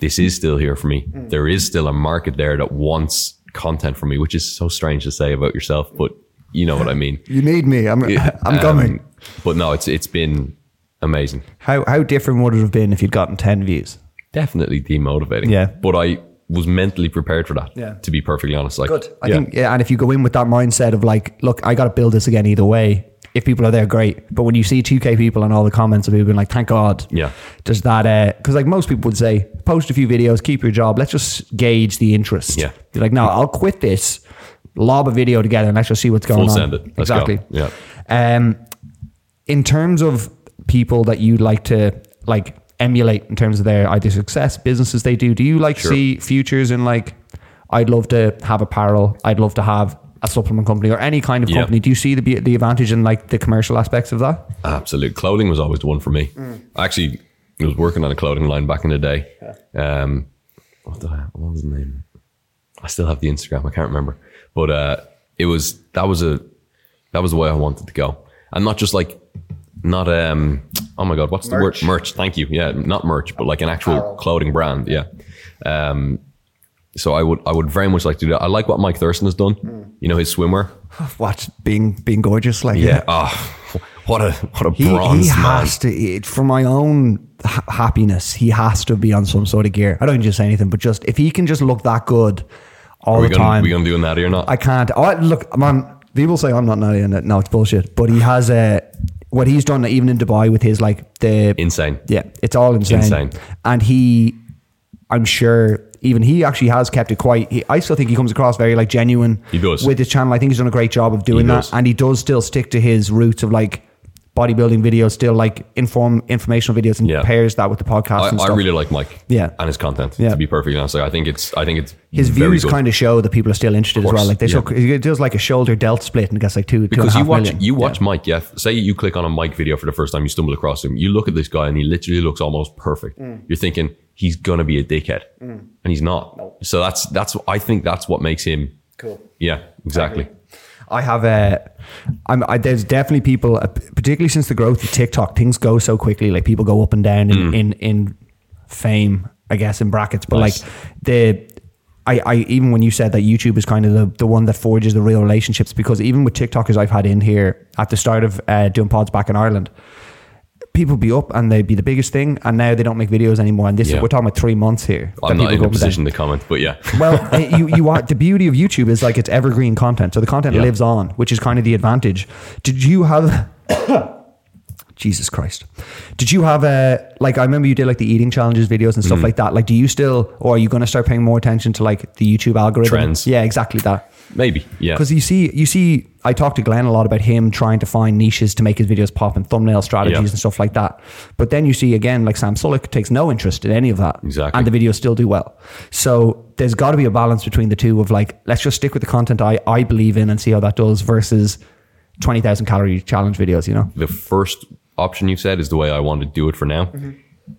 this is still here for me. There is still a market there that wants content from me, which is so strange to say about yourself, but you know what I mean. You need me. I'm I'm Um, coming. But no, it's it's been amazing. How how different would it have been if you'd gotten 10 views? Definitely demotivating. Yeah. But I was mentally prepared for that. Yeah. To be perfectly honest. Like I yeah. think yeah, and if you go in with that mindset of like, look, I got to build this again either way. If people are there, great. But when you see 2k people and all the comments of people being like, thank God. Yeah. Does that uh because like most people would say, post a few videos, keep your job. Let's just gauge the interest. Yeah. You're like, no, I'll quit this, lob a video together, and let's just see what's going Full on. send it. Let's go. exactly. Yeah. Um, in terms of people that you'd like to like emulate in terms of their either success, businesses they do, do you like Sure. see futures in like, I'd love to have apparel, I'd love to have a supplement company or any kind of Yeah. company. Do you see the the advantage in like the commercial aspects of that? Absolute. Clothing was always the one for me. Mm. I actually was working on a clothing line back in the day. Um, what, the, what was the name? I still have the Instagram. I can't remember. But uh, it was that was a that was the way I wanted to go, and not just like not um oh my god what's the word merch thank you yeah not merch but like an actual clothing brand yeah um so I would I would very much like to do that I like what Mike Thurston has done you know his swimwear What being being gorgeous like yeah oh what a what a He, bronze he man has to it, for my own ha- happiness. He has to be on some sort of gear. I don't just say anything, but just if he can just look that good all are the gonna, time, we gonna do that or not I can't. Oh, look, man. People say I'm not naughty in it. No, it's bullshit. But he has a what he's done even in Dubai with his like the insane yeah, it's all insane. Insane. And he, I'm sure, even he actually has kept it quite. He, I still think he comes across very like genuine. He does. with his channel. I think he's done a great job of doing that, and he does still stick to his roots of like bodybuilding videos, still like inform informational videos, and Yeah. pairs that with the podcast I, I really like Mike Yeah. and his content Yeah. to be perfectly honest like, I think it's I think it's his views good. kind of show that people are still interested as well. Like they yeah. show, he does like a shoulder delt split and gets like two two because you half watch million. you watch Yeah. Mike. Yeah, say you click on a Mike video for the first time, you stumble across him. You look at this guy, and he literally looks almost perfect. Mm. You're thinking he's gonna be a dickhead, and he's not. So that's that's I think that's what makes him Cool. Yeah, exactly. I have a. I'm. I, there's definitely people, uh, particularly since the growth of TikTok, things go so quickly. Like people go up and down in Mm. in, in fame, I guess, in brackets. But Nice. like the. I, I even when you said that YouTube is kind of the, the one that forges the real relationships because even with TikTokers I've had in here at the start of uh, doing pods back in Ireland, people be up and they'd be the biggest thing, and now they don't make videos anymore. And this Yeah. is we're talking about three months here. I'm not in a up and down. position to comment, but yeah, Well, uh, you you are the beauty of YouTube is like it's evergreen content, so the content Yeah. lives on, which is kind of the advantage. Did you have? Jesus Christ! Did you have a like? I remember you did like the eating challenges videos and stuff Mm-hmm. like that. Like, do you still, or are you going to start paying more attention to like the YouTube algorithm? Trends. Yeah, exactly that. Maybe yeah. Because you see, you see, I talked to Glenn a lot about him trying to find niches to make his videos pop and thumbnail strategies Yeah. and stuff like that. But then you see again, like Sam Sulek takes no interest in any of that, Exactly. and the videos still do well. So there's got to be a balance between the two of like, let's just stick with the content I I believe in and see how that does versus twenty thousand calorie challenge videos. You know, the first option you said is the way I want to do it for now. Mm-hmm.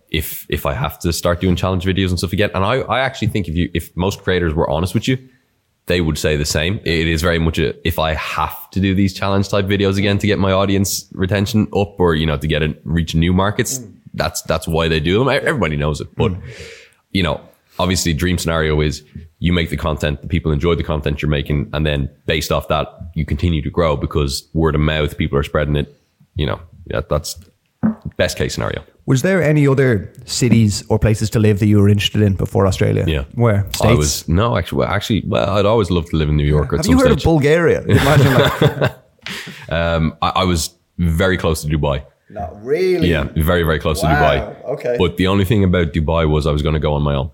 If if I have to start doing challenge videos and stuff again, and I, I actually think if you if most creators were honest with you, they would say the same. It is very much a if I have to do these challenge type videos again to get my audience retention up or you know to get it reach new markets, Mm. that's that's why they do them. Everybody knows it, but you know, obviously, dream scenario is you make the content, the people enjoy the content you're making, and then based off that, you continue to grow because word of mouth, people are spreading it. You know, yeah, that's best case scenario. was there any other cities or places to live that you were interested in before Australia? Yeah, where States? I was no, actually, well, actually, well, I'd always loved to live in New York at Have you heard stage. of Bulgaria? Imagine like, um, I, I was very close to Dubai. not really. Yeah, very, very close to Dubai. okay. But the only thing about Dubai was I was going to go on my own,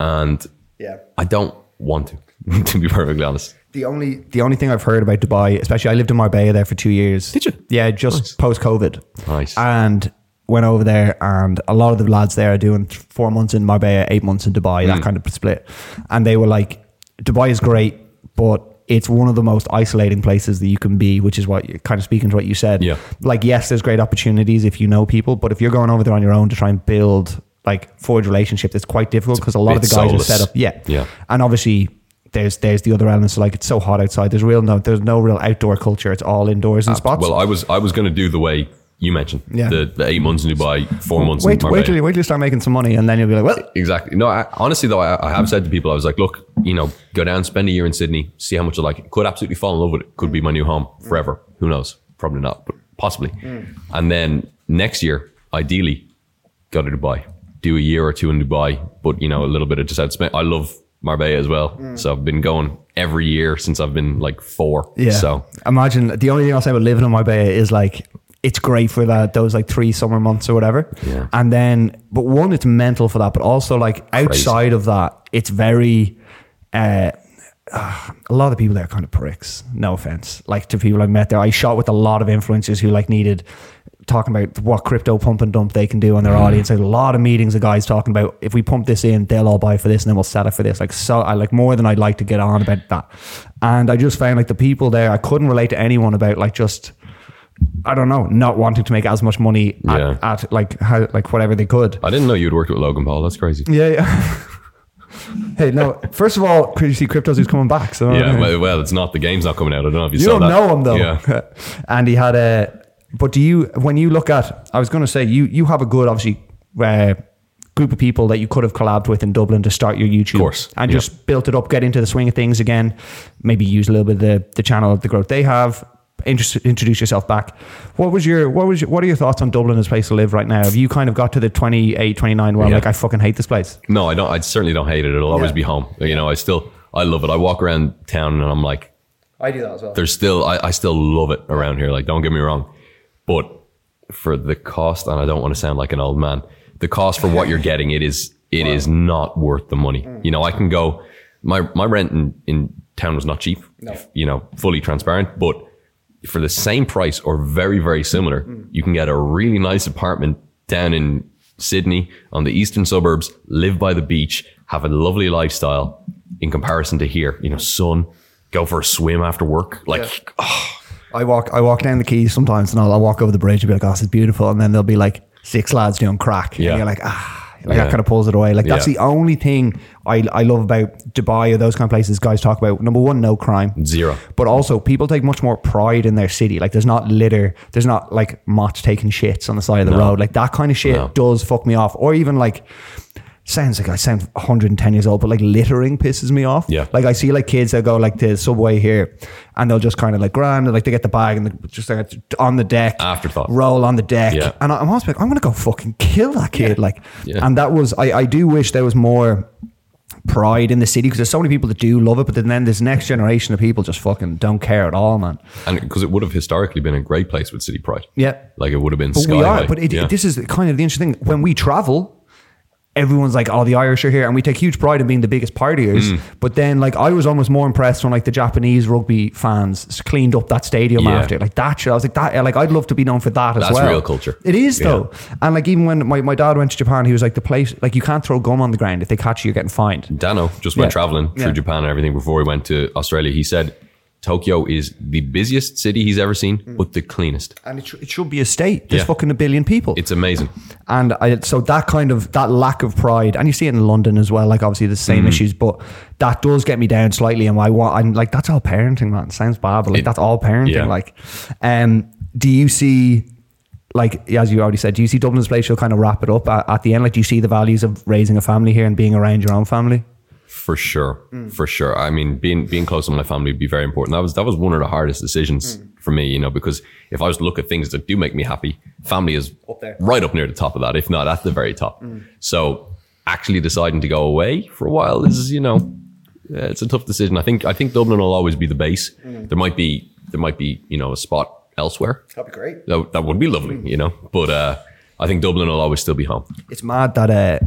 and Yeah. I don't want to. to be perfectly honest. The only the only thing I've heard about Dubai, especially I lived in Marbella there for two years. Did you? Yeah, just post COVID. Nice. And went over there, and a lot of the lads there are doing four months in Marbella, eight months in Dubai, Mm. that kind of split. And they were like, Dubai is great, but it's one of the most isolating places that you can be, which is what you kind of speaking to what you said. Yeah. Like, yes, there's great opportunities if you know people, but if you're going over there on your own to try and build like forge relationships, it's quite difficult because a lot of the guys soulless. are set up. Yeah. Yeah. And obviously there's there's the other elements like it's so hot outside. There's real no there's no real outdoor culture. It's all indoors in spots. Well, I was I was going to do the way you mentioned. Yeah. The, the eight months in Dubai, four months wait in wait till you wait till you start making some money and then you'll be like, well, Exactly. No, I, honestly though, I, I have said to people, I was like, look, you know, go down, spend a year in Sydney, see how much you like it. Could absolutely fall in love with it. Could be my new home forever. Who knows? Probably not, but possibly. Hmm. And then next year, ideally, go to Dubai, do a year or two in Dubai, but you know, a little bit of just out. I love Marbella as well, so I've been going every year since I've been like four. yeah. So imagine the only thing I'll say about living in Marbella is like it's great for that those like three summer months or whatever. Yeah. And then but one, it's mental for that, but also like outside of that, it's very uh a lot of people there are kind of pricks. No offense, like to people I met there. I shot with a lot of influencers who like needed talking about what crypto pump and dump they can do on their mm-hmm. audience. Like a lot of meetings of guys talking about if we pump this in, they'll all buy for this, and then we'll sell it for this. Like so, I like more than I'd like to get on about that. And I just found like the people there, I couldn't relate to anyone about like just. I don't know, not wanting to make as much money at, Yeah. at like how like whatever they could. I didn't know you'd worked with Logan Paul. That's crazy. Yeah, yeah. hey, no. First of all, could you see cryptos who's coming back? So Yeah, uh, well, well, it's not the game's not coming out. I don't know if you, You saw don't that. know him though. Yeah, and he had a. But do you, when you look at, I was going to say, you you have a good, obviously, uh, group of people that you could have collabed with in Dublin to start your YouTube, course, and yeah. just built it up, get into the swing of things again. Maybe use a little bit of the the channel, the growth they have. Introduce, introduce yourself back. What was your what was your, what are your thoughts on Dublin as a place to live right now? Have you kind of got to the 28, 29 where I'm like I fucking hate this place? No, I don't. I certainly don't hate it. It'll always be home. You know, I still, I love it. I walk around town and I'm like, I do that as well. there's still, I, I still love it around here. Like, don't get me wrong, but for the cost, and I don't want to sound like an old man, the cost for what you're getting, it is, it is not worth the money. Mm. You know, I can go. My my rent in, in town was not cheap. You know, fully transparent, but for the same price or very very similar, mm. you can get a really nice apartment down in Sydney on the eastern suburbs, live by the beach, have a lovely lifestyle in comparison to here. You know, sun, go for a swim after work. Like, oh, I walk I walk down the quays sometimes and I'll, I'll walk over the bridge and be like, oh, this is beautiful. And then there'll be like six lads doing crack. Yeah. And you're like, ah, like Yeah. that kind of pulls it away. Like that's Yeah. the only thing I, I love about Dubai or those kind of places guys talk about. Number one, no crime. Zero. But also people take much more pride in their city. Like there's not litter. There's not like mots taking shits on the side of the road. Like that kind of shit does fuck me off. Or even like sounds like I sound 110 years old, but like littering pisses me off. Yeah. Like I see like kids that go like to the Subway here and they'll just kind of like grand and like they get the bag and they just like on the deck. Afterthought. Roll on the deck. Yeah. And I'm always like, I'm going to go fucking kill that kid. Like, Yeah. and that was, I, I do wish there was more pride in the city because there's so many people that do love it, but then, then this next generation of people just fucking don't care at all, man. and because it would have historically been a great place with city pride. Yeah. Like it would have been But sky we are, high. but it, Yeah. this is kind of the interesting thing. When we travel, everyone's like, "Oh, the Irish are here," and we take huge pride in being the biggest partiers. Mm. But then, like, I was almost more impressed when like the Japanese rugby fans cleaned up that stadium Yeah. after, like that. Shit. I was like, that. Like, I'd love to be known for that as well. That's real culture. It is Yeah. though, and like even when my, my dad went to Japan, he was like, the place, like, you can't throw gum on the ground if they catch you, you're getting fined. Dano just went Yeah. traveling through. Japan and everything before he went to Australia. He said Tokyo is the busiest city he's ever seen, but the cleanest. And it, sh- it should be a state. There's Yeah. fucking a billion people. It's amazing. And I, so that kind of that lack of pride, and you see it in London as well. Like obviously the same issues, but that does get me down slightly. And I want, I'm like, that's all parenting, man. Sounds bad, but like that's all parenting. yeah. Like, um, do you see, like as you already said, do you see Dublin's place? You'll kind of wrap it up at, at the end. Like, do you see the values of raising a family here and being around your own family? For sure, Mm. for sure. I mean, being being close to my family would be very important. That was that was one of the hardest decisions Mm. for me, you know, because if I was to look at things that do make me happy, family is Up there. right up near the top of that, if not at the very top. Mm. So actually deciding to go away for a while is, you know, uh, it's a tough decision. I think I think Dublin will always be the base. Mm. There might be there might be you know a spot elsewhere. That'd be great. That, that would be lovely, you know. But uh, I think Dublin will always still be home. It's mad that uh,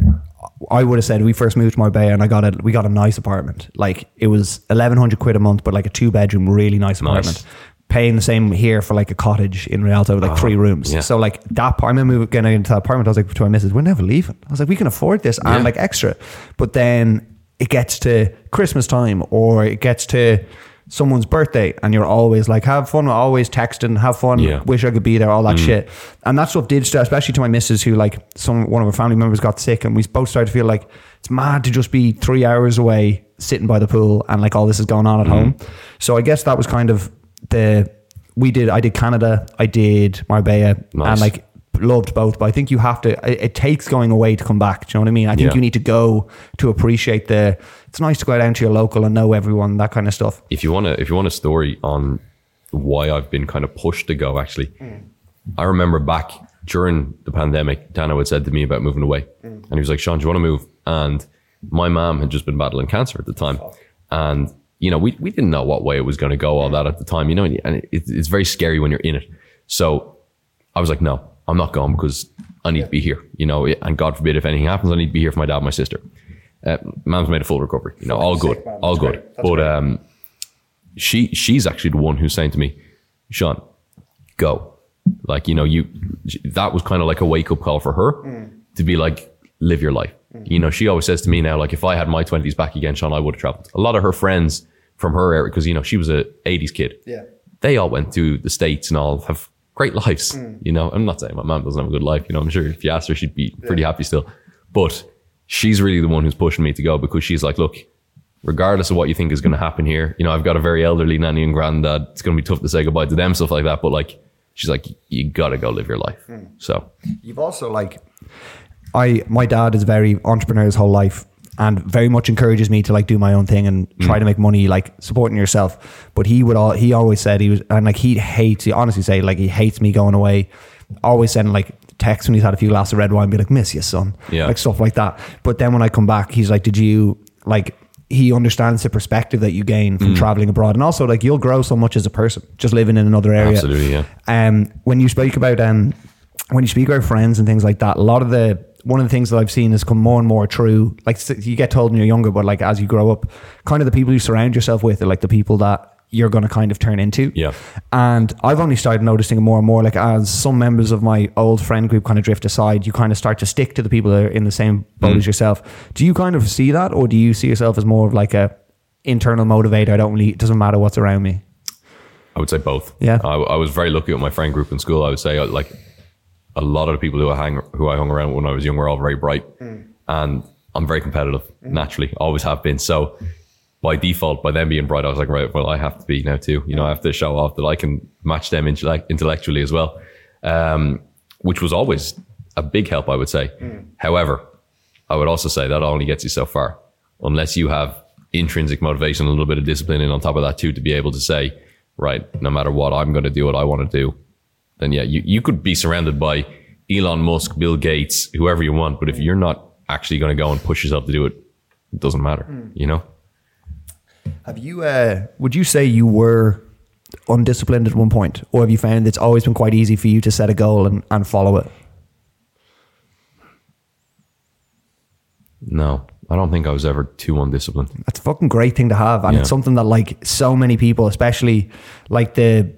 I would have said we first moved to Marbella and I got a we got a nice apartment. Like it was eleven hundred quid a month, but like a two bedroom, really nice apartment. Paying the same here for like a cottage in Rialto, like uh-huh. three rooms. yeah. So like that, I remember getting into that apartment. I was like to my missus, "We're never leaving." I was like, "We can afford this Yeah. and like extra." But then it gets to Christmas time or it gets to someone's birthday and you're always like have fun always texting have fun Yeah. wish I could be there all that mm. shit and that stuff did start especially to my missus who like some one of her family members got sick and we both started to feel like it's mad to just be three hours away sitting by the pool and like all this is going on at mm. home so I guess that was kind of the we did I did Canada I did Marbella Nice. and like loved both but I think you have to it, it takes going away to come back do you know what I mean? I think Yeah. you need to go to appreciate the it's nice to go down to your local and know everyone that kind of stuff. If you want to if you want a story on why I've been kind of pushed to go actually mm. I remember back during the pandemic Dano had said to me about moving away. Mm. And he was like Sean do you want to move? And my mom had just been battling cancer at the time. And you know we, we didn't know what way it was going to go all that at the time you know and it, it's very scary when you're in it. So I was like no I'm not going because I need to be here you know and God forbid if anything happens I need to be here for my dad my sister uh, mom's made a full recovery you know all good all good but um she she's actually the one who's saying to me, Sean, go. Like, you know, you that was kind of like a wake up call for her to be like, live your life. You know, she always says to me now, like, if I had my twenties back again, Sean, I would have traveled. A lot of her friends from her era, because you know, she was a eighties kid. Yeah. They all went to the States and all have great lives. Mm. You know, I'm not saying my mom doesn't have a good life, you know, I'm sure if you asked her, she'd be pretty happy still. But she's really the one who's pushing me to go because she's like, look, regardless of what you think is going to happen here, you know, I've got a very elderly nanny and granddad. It's going to be tough to say goodbye to them, stuff like that. But like, she's like, you got to go live your life. Mm. So You've also like, I my dad is very entrepreneur his whole life and very much encourages me to like do my own thing and try to make money, like supporting yourself. But he would all he always said he was and like he hates. He honestly say like he hates me going away. Always sending like texts when he's had a few glasses of red wine, be like, "Miss you, son," Yeah. like stuff like that. But then when I come back, he's like, "Did you like?" He understands the perspective that you gain from traveling abroad, and also like you'll grow so much as a person just living in another area. Absolutely, yeah. Um, when you speak about um, when you speak about friends and things like that, a lot of the one of the things that I've seen has come more and more true. Like you get told when you're younger, but like as you grow up, kind of the people you surround yourself with are like the people that you're going to kind of turn into. Yeah. And I've only started noticing more and more. Like as some members of my old friend group kind of drift aside, you kind of start to stick to the people that are in the same boat as yourself. Do you kind of see that, or do you see yourself as more of like a internal motivator? I don't really. It doesn't matter what's around me. I would say both. Yeah. I, I was very lucky with my friend group in school. I would say uh, like a lot of the people who I hang who I hung around when I was young were all very bright, hmm. and I'm very competitive hmm. naturally. Always have been. So by default, by them being bright, I was like, right, well, I have to be now too. You know, I have to show off that I can match them intellect- intellectually as well, um, which was always a big help, I would say. Hmm. However, I would also say that only gets you so far, unless you have intrinsic motivation, a little bit of discipline, and on top of that too, to be able to say, right, no matter what, I'm going to do what I want to do. Then yeah, you, you could be surrounded by Elon Musk, Bill Gates, whoever you want, but if you're not actually going to go and push yourself to do it, it doesn't matter, you know? Have you? Uh, would you say you were undisciplined at one point, or have you found it's always been quite easy for you to set a goal and, and follow it? No, I don't think I was ever too undisciplined. That's a fucking great thing to have, and Yeah. it's something that like so many people, especially like the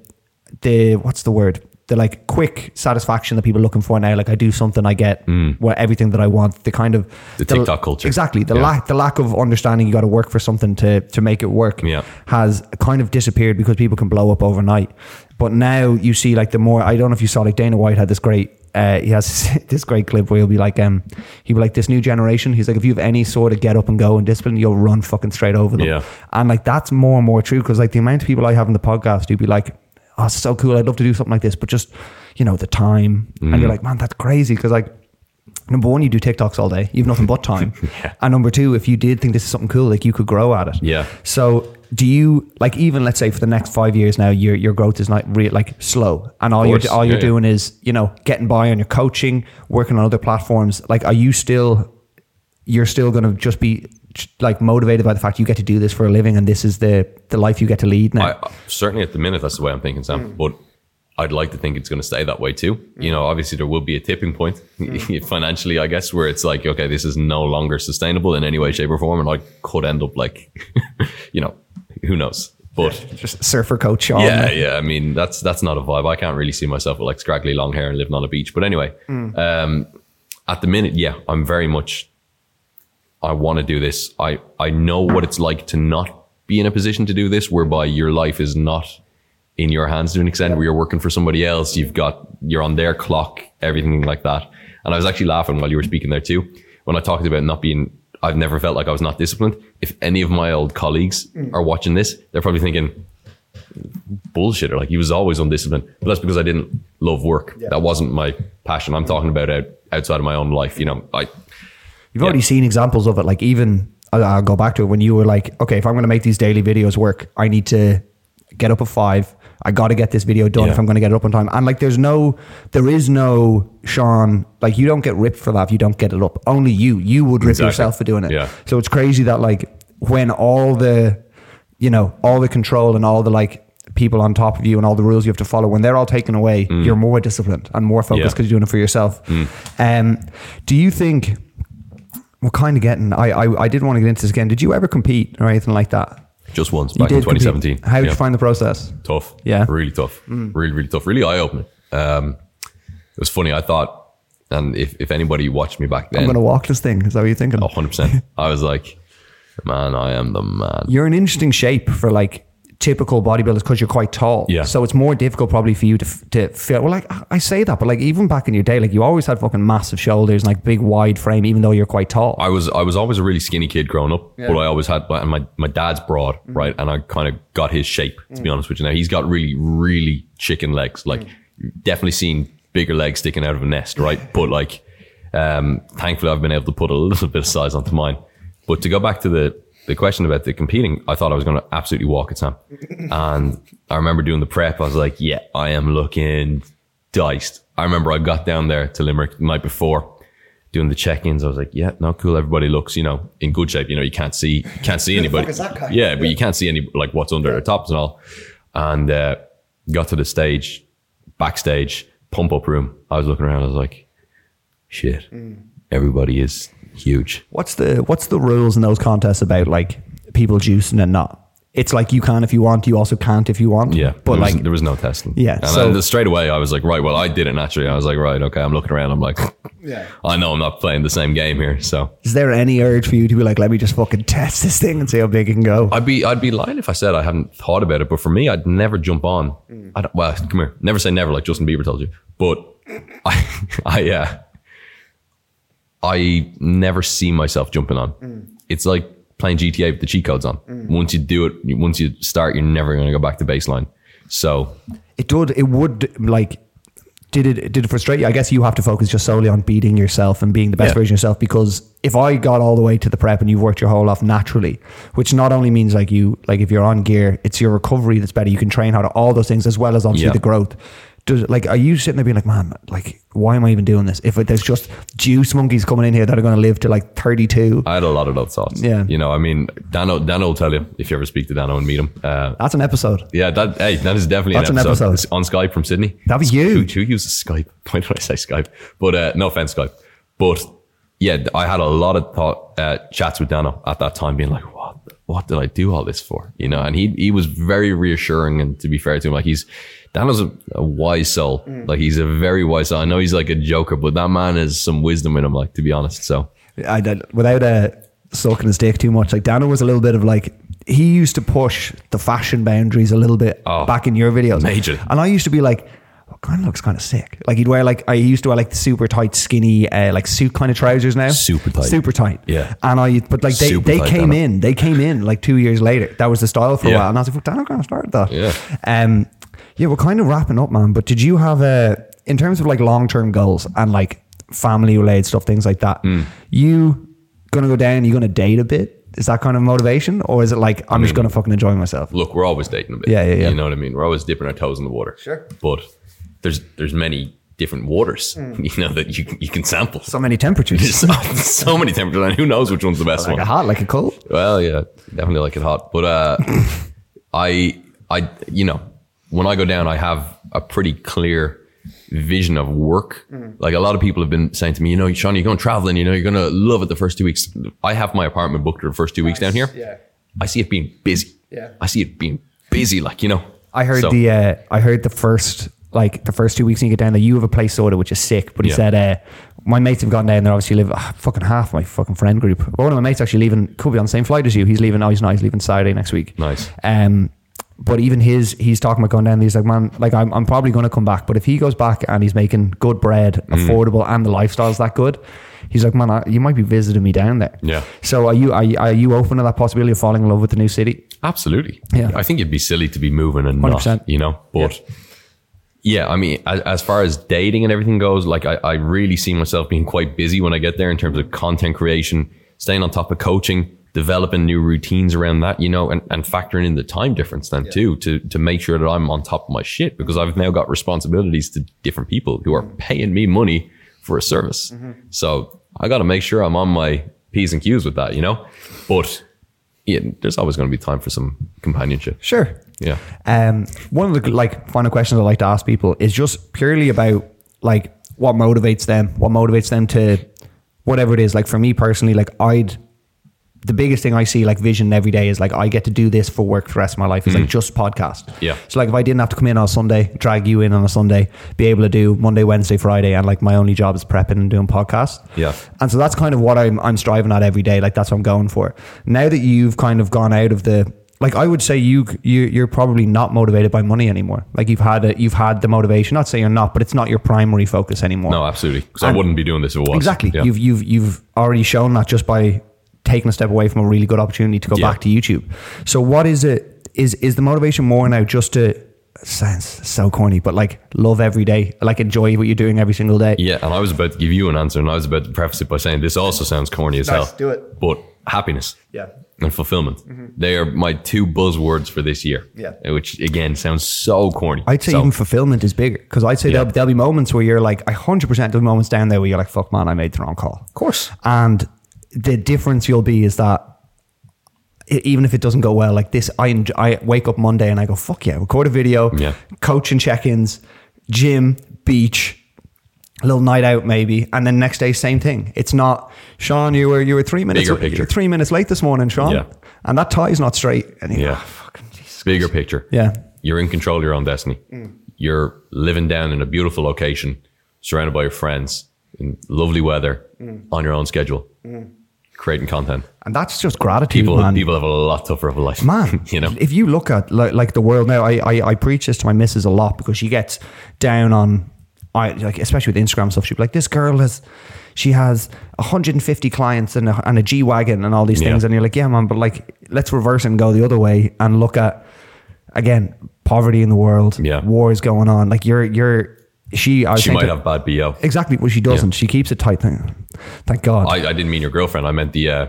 the what's the word the like quick satisfaction that people are looking for now. Like I do something, I get what everything that I want. The kind of Mm. The TikTok culture. exactly. The Yeah. lack the lack of understanding you got to work for something to to make it work. Yeah. has kind of disappeared because people can blow up overnight. But now you see like the more I don't know if you saw like Dana White had this great uh, he has this great clip where he'll be like um he'll be like this new generation he's like if you have any sort of get up and go and discipline you'll run fucking straight over them Yeah. and like that's more and more true because like the amount of people I have in the podcast who'd be like oh it's so cool I'd love to do something like this but just you know the time and Mm. you're like man that's crazy because like number one you do TikToks all day you've nothing but time Yeah. and number two if you did think this is something cool like you could grow at it Yeah. so do you like even let's say for the next five years now your your growth is not real like slow and all you're all you're Yeah, yeah. doing is you know getting by on your coaching working on other platforms like are you still you're still going to just be like motivated by the fact you get to do this for a living and this is the the life you get to lead now I, uh, certainly at the minute, that's the way I'm thinking, Sam. Mm. But I'd like to think it's going to stay that way too. Mm. You know, obviously there will be a tipping point mm. financially, I guess, where it's like, okay, this is no longer sustainable in any way, shape, or form, and I could end up like, you know, who knows. But Just surfer coach on. yeah, yeah. I mean, that's that's not a vibe. I can't really see myself with like scraggly long hair and living on a beach. But anyway, um, at the minute, yeah, I'm very much. I want to do this. I I know what it's like to not be in a position to do this, whereby your life is not in your hands to an extent, where you're working for somebody else. You've got you're on their clock, everything like that. And I was actually laughing while you were speaking there too, when I talked about not being. I've never felt like I was not disciplined. If any of my old colleagues are watching this, they're probably thinking, bullshit. Or like he was always undisciplined. But that's because I didn't love work. That wasn't my passion. I'm talking about out, outside of my own life. You know, I You've already seen examples of it. Like even I'll, I'll go back to it when you were like, okay, if I'm going to make these daily videos work, I need to get up at five. I got to get this video done if I'm going to get it up on time. And like, there's no, there is no Sean. Like, you don't get ripped for that if you don't get it up. Only you. You would rip Exactly. yourself for doing it. Yeah. So it's crazy that like when all the, you know, all the control and all the like people on top of you and all the rules you have to follow, when they're all taken away, you're more disciplined and more focused Mm. Yeah. because you're doing it for yourself. Um, do you think? We're kind of getting. I, I I did want to get into this again. Did you ever compete or anything like that? just once You back in compete. 2017. How did Yeah. you find the process? tough. Yeah. Really tough. Really, really tough. Really eye opening. Um, it was funny. I thought, and if, if anybody watched me back then, I'm going to walk this thing. Is that what you're thinking? oh, 100%, I was like, man, I am the man. You're in interesting shape for like typical bodybuilders because you're quite tall. Yeah. So it's more difficult probably for you to to feel. Well, like I say that, but like even back in your day, like you always had fucking massive shoulders and like big wide frame, even though you're quite tall. I was I was always a really skinny kid growing up, but I always had and my my dad's broad, mm-hmm. right, and I kind of got his shape. To be mm. honest with you, now he's got really really chicken legs, like mm. definitely seen bigger legs sticking out of a nest, right? But like, um, thankfully I've been able to put a little bit of size onto mine. But to go back to the the question about the competing, I thought I was going to absolutely walk it, Sam. And I remember doing the prep. I was like, yeah, I am looking diced. I remember I got down there to Limerick the night before doing the check-ins. I was like, yeah, no, cool. Everybody looks, you know, in good shape. You know, you can't see, you can't see anybody. that? Yeah, but you can't see any, like what's under their tops and all. And, uh, got to the stage, backstage, pump up room. I was looking around. I was like, shit, everybody is huge. What's the what's the rules in those contests about like people juicing and not? It's like you can if you want, you also can't if you want. Yeah, But there was, like there was no testing. Yeah, and so- then straight away I was like, right, well, I did it naturally. I was like, right, okay. I'm looking around. I'm like, Yeah. I know I'm not playing the same game here. So is there any urge for you to be like, let me just fucking test this thing and see how big it can go? I'd be I'd be lying if I said I hadn't thought about it. But for me, I'd never jump on. I don't, well, come here. Never say never, like Justin Bieber told you. But I I uh, I never see myself jumping on. Mm. It's like playing GTA with the cheat codes on. Mm. Once you do it, once you start, you're never going to go back to baseline. So it did it would like did it did it frustrate you i guess you have to focus just solely on beating yourself and being the best Yeah. version of yourself because if i got all the way to the prep and you've worked your whole life naturally which not only means like you like if you're on gear it's your recovery that's better you can train how to all those things as well as obviously Yeah. the growth does like are you sitting there being like man like why am i even doing this if it, there's just juice monkeys coming in here that are going to live to like 32 I had a lot of those thoughts. Yeah. You know, I mean, Dano, Dano will tell you if you ever speak to Dano and meet him. Uh, that's an episode yeah, that hey, that is definitely That's an an episode, episode. on Skype from Sydney. That'd be Who, huge. who uses Skype? Why did I say Skype? But uh, no offense, Skype. But yeah, I had a lot of thought uh, chats with Dano at that time, being like, "What? What did I do all this for?" You know, and he he was very reassuring. And to be fair to him, like he's Dano's a, a wise soul. Like he's a very wise soul. I know he's like a joker, but that man has some wisdom in him. Like to be honest, so. I did, without uh, sucking his dick too much. Like Dano was a little bit of like he used to push the fashion boundaries a little bit Oh, back in your videos, major. And I used to be like. "Oh, Kind of looks kind of sick. Like he'd wear like I used to wear like the super tight, skinny, uh, like suit kind of trousers now. Super tight. super tight. Yeah. And I, but like they, Super they came Dano. in, they came in like two years later. That was the style for a while, and I was like, "Fuck, Dano kind of started that." Yeah. Um, yeah, we're kind of wrapping up, man. But did you have a in terms of like long term goals and like family related stuff, things like that? Hmm. You gonna go down? You gonna date a bit? Is that kind of motivation, or is it like I'm just gonna fucking enjoy myself? look, we're always dating a bit. Yeah, yeah, yeah. You know what I mean? We're always dipping our toes in the water. Sure. But there's there's many different waters, you know, that you can- you can sample. So many temperatures. so, so many temperatures, and who knows which one's the best like one? a hot, like a cold. Well, yeah, definitely like it hot. But uh, I I you know, when I go down, I have a pretty clear vision of work. Like a lot of people have been saying to me, you know, Sean, you're going traveling, you know, you're going to love it the first two weeks. I have my apartment booked for the first two weeks down here. Yeah. I see it being busy. Yeah. I see it being busy, like, you know. I heard So- the uh, I heard the first like the first two weeks when you get down there, you have a place sorted, which is sick. But he Yeah. said, uh, my mates have gone down there. Obviously, live ah, fucking half my fucking friend group. One of my mates actually leaving. Could be on the same flight as you. He's leaving. Oh, he's not. He's leaving Saturday next week. Nice. Um, but even his, he's talking about going down. He's like, man, like I'm, I'm probably going to come back. But if he goes back and he's making good bread, Mm. affordable, and the lifestyle's that good, he's like, man, I, you might be visiting me down there. Yeah. So are you, are you, are you open to that possibility of falling in love with the new city? Absolutely. Yeah. I think it'd be silly to be moving and not, 100%. you know, but yeah, I mean, as, as far as dating and everything goes, like I, I really see myself being quite busy when I get there in terms of content creation, staying on top of coaching, developing new routines around that, you know, and, and factoring in the time difference then too, to, to make sure that I'm on top of my shit because I've now got responsibilities to different people who are paying me money for a service. So I got to make sure I'm on my P's and Q's with that, you know, but yeah, there's always going to be time for some companionship. Sure. Yeah. Um, one of the like final questions I like to ask people is just purely about like what motivates them, what motivates them to whatever it is. Like for me personally, like I'd the biggest thing I see like vision every day is like I get to do this for work for the rest of my life. It's like just podcast. Mm. Yeah. So like if I didn't have to come in on a Sunday, drag you in on a Sunday, be able to do Monday, Wednesday, Friday, and like my only job is prepping and doing podcasts. Yeah. And so that's kind of what I'm I'm striving at every day. Like that's what I'm going for. Now that you've kind of gone out of the like I would say you you you're probably not motivated by money anymore. Like you've had a, you've had the motivation. Not saying you're not, but it's not your primary focus anymore. No, absolutely. Because I wouldn't be doing this if it was. Exactly. Yeah. You've you've you've already shown that just by taking a step away from a really good opportunity to go Yeah. back to YouTube. So what is it? Is is the motivation more now just to sounds so corny, but like love every day, like enjoy what you're doing every single day? yeah, and I was about to give you an answer, and I was about to preface it by saying this also sounds corny as Nice, hell. do it. But happiness Yeah. and fulfillment. Mm-hmm. They are my two buzzwords for this year. Yeah. Uh, which again sounds so corny. I'd say So, even fulfillment is bigger because I'd say Yeah. there'll, there'll be moments where you're like, 100% there'll be moments down there where you're like, fuck man, I made the wrong call. Of course. And the difference you'll be is that even if it doesn't go well, like this, I enjoy, I wake up Monday and I go, fuck yeah, record a video, Yeah. and check-ins, gym, beach, a little night out maybe, and then next day same thing. It's not Sean. You were you were three minutes you're three minutes late this morning, Sean, Yeah. and that tie is not straight. And Yeah. "Oh, fucking Jesus. bigger picture. Yeah. You're in control of your own destiny. Mm. You're living down in a beautiful location, surrounded by your friends, in lovely weather, Mm. on your own schedule, creating content. And that's just gratitude, People man. people have a lot tougher of a life. man you know. if you look at like, like the world now I, I i preach this to my missus a lot because she gets down on i like especially with instagram stuff she'd be like this girl has she has 150 clients and a, and a g-wagon and all these things Yeah. and you're like yeah man but like let's reverse it and go the other way and look at again poverty in the world Yeah. wars going on like you're you're she I She might have bad BO. exactly well she doesn't she keeps it tight thank, thank god I, I didn't mean your girlfriend. I meant the uh,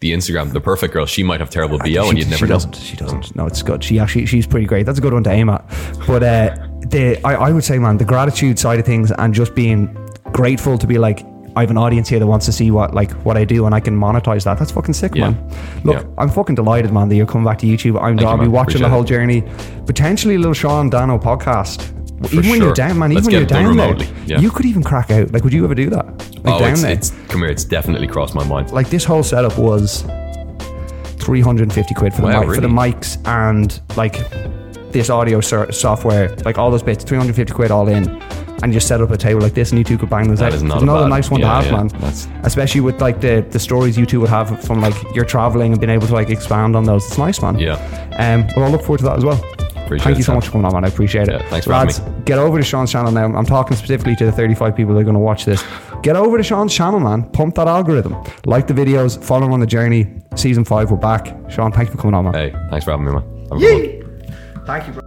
the Instagram, the perfect girl. She might have terrible BO, she, and you'd never she know. doesn't. She doesn't. No, it's good. She actually she's pretty great. That's a good one to aim at. But uh, the I, I would say, man, the gratitude side of things and just being grateful to be like. I have an audience here that wants to see what like what I do and I can monetize that. That's fucking sick, Yeah. man. Look, Yeah. I'm fucking delighted, man, that you're coming back to YouTube. I'm Thank you, I'll be man. watching the whole it. journey. Potentially a little Sean Dano podcast. Even when you're down, man, Let's even when you're down there. Yeah. you could even crack out. Like, would you ever do that? Like oh, down it's, there. it's come here. It's definitely crossed my mind. like this whole setup was 350 quid for the Wow, mic, for the mics and like this audio so- software like all those bits 350 quid all in and just set up a table like this and you two could bang those That out is not It's a nice one yeah, to have yeah. man That's- especially with like the the stories you two would have from like your traveling and being able to like expand on those it's nice man Yeah. um well I look forward to that as well Appreciate Thank it, you so Sam. much for coming on, man. I appreciate it. Yeah, thanks for Lads, having get over to Sean's channel now. I'm talking specifically to the 35 people that are going to watch this. Get over to Sean's channel, man. Pump that algorithm. Like the videos. Follow him on the journey. Season five, we're back. Sean, thank you for coming on, man. Hey, thanks for having me, man. Have a good one. Thank you, bro.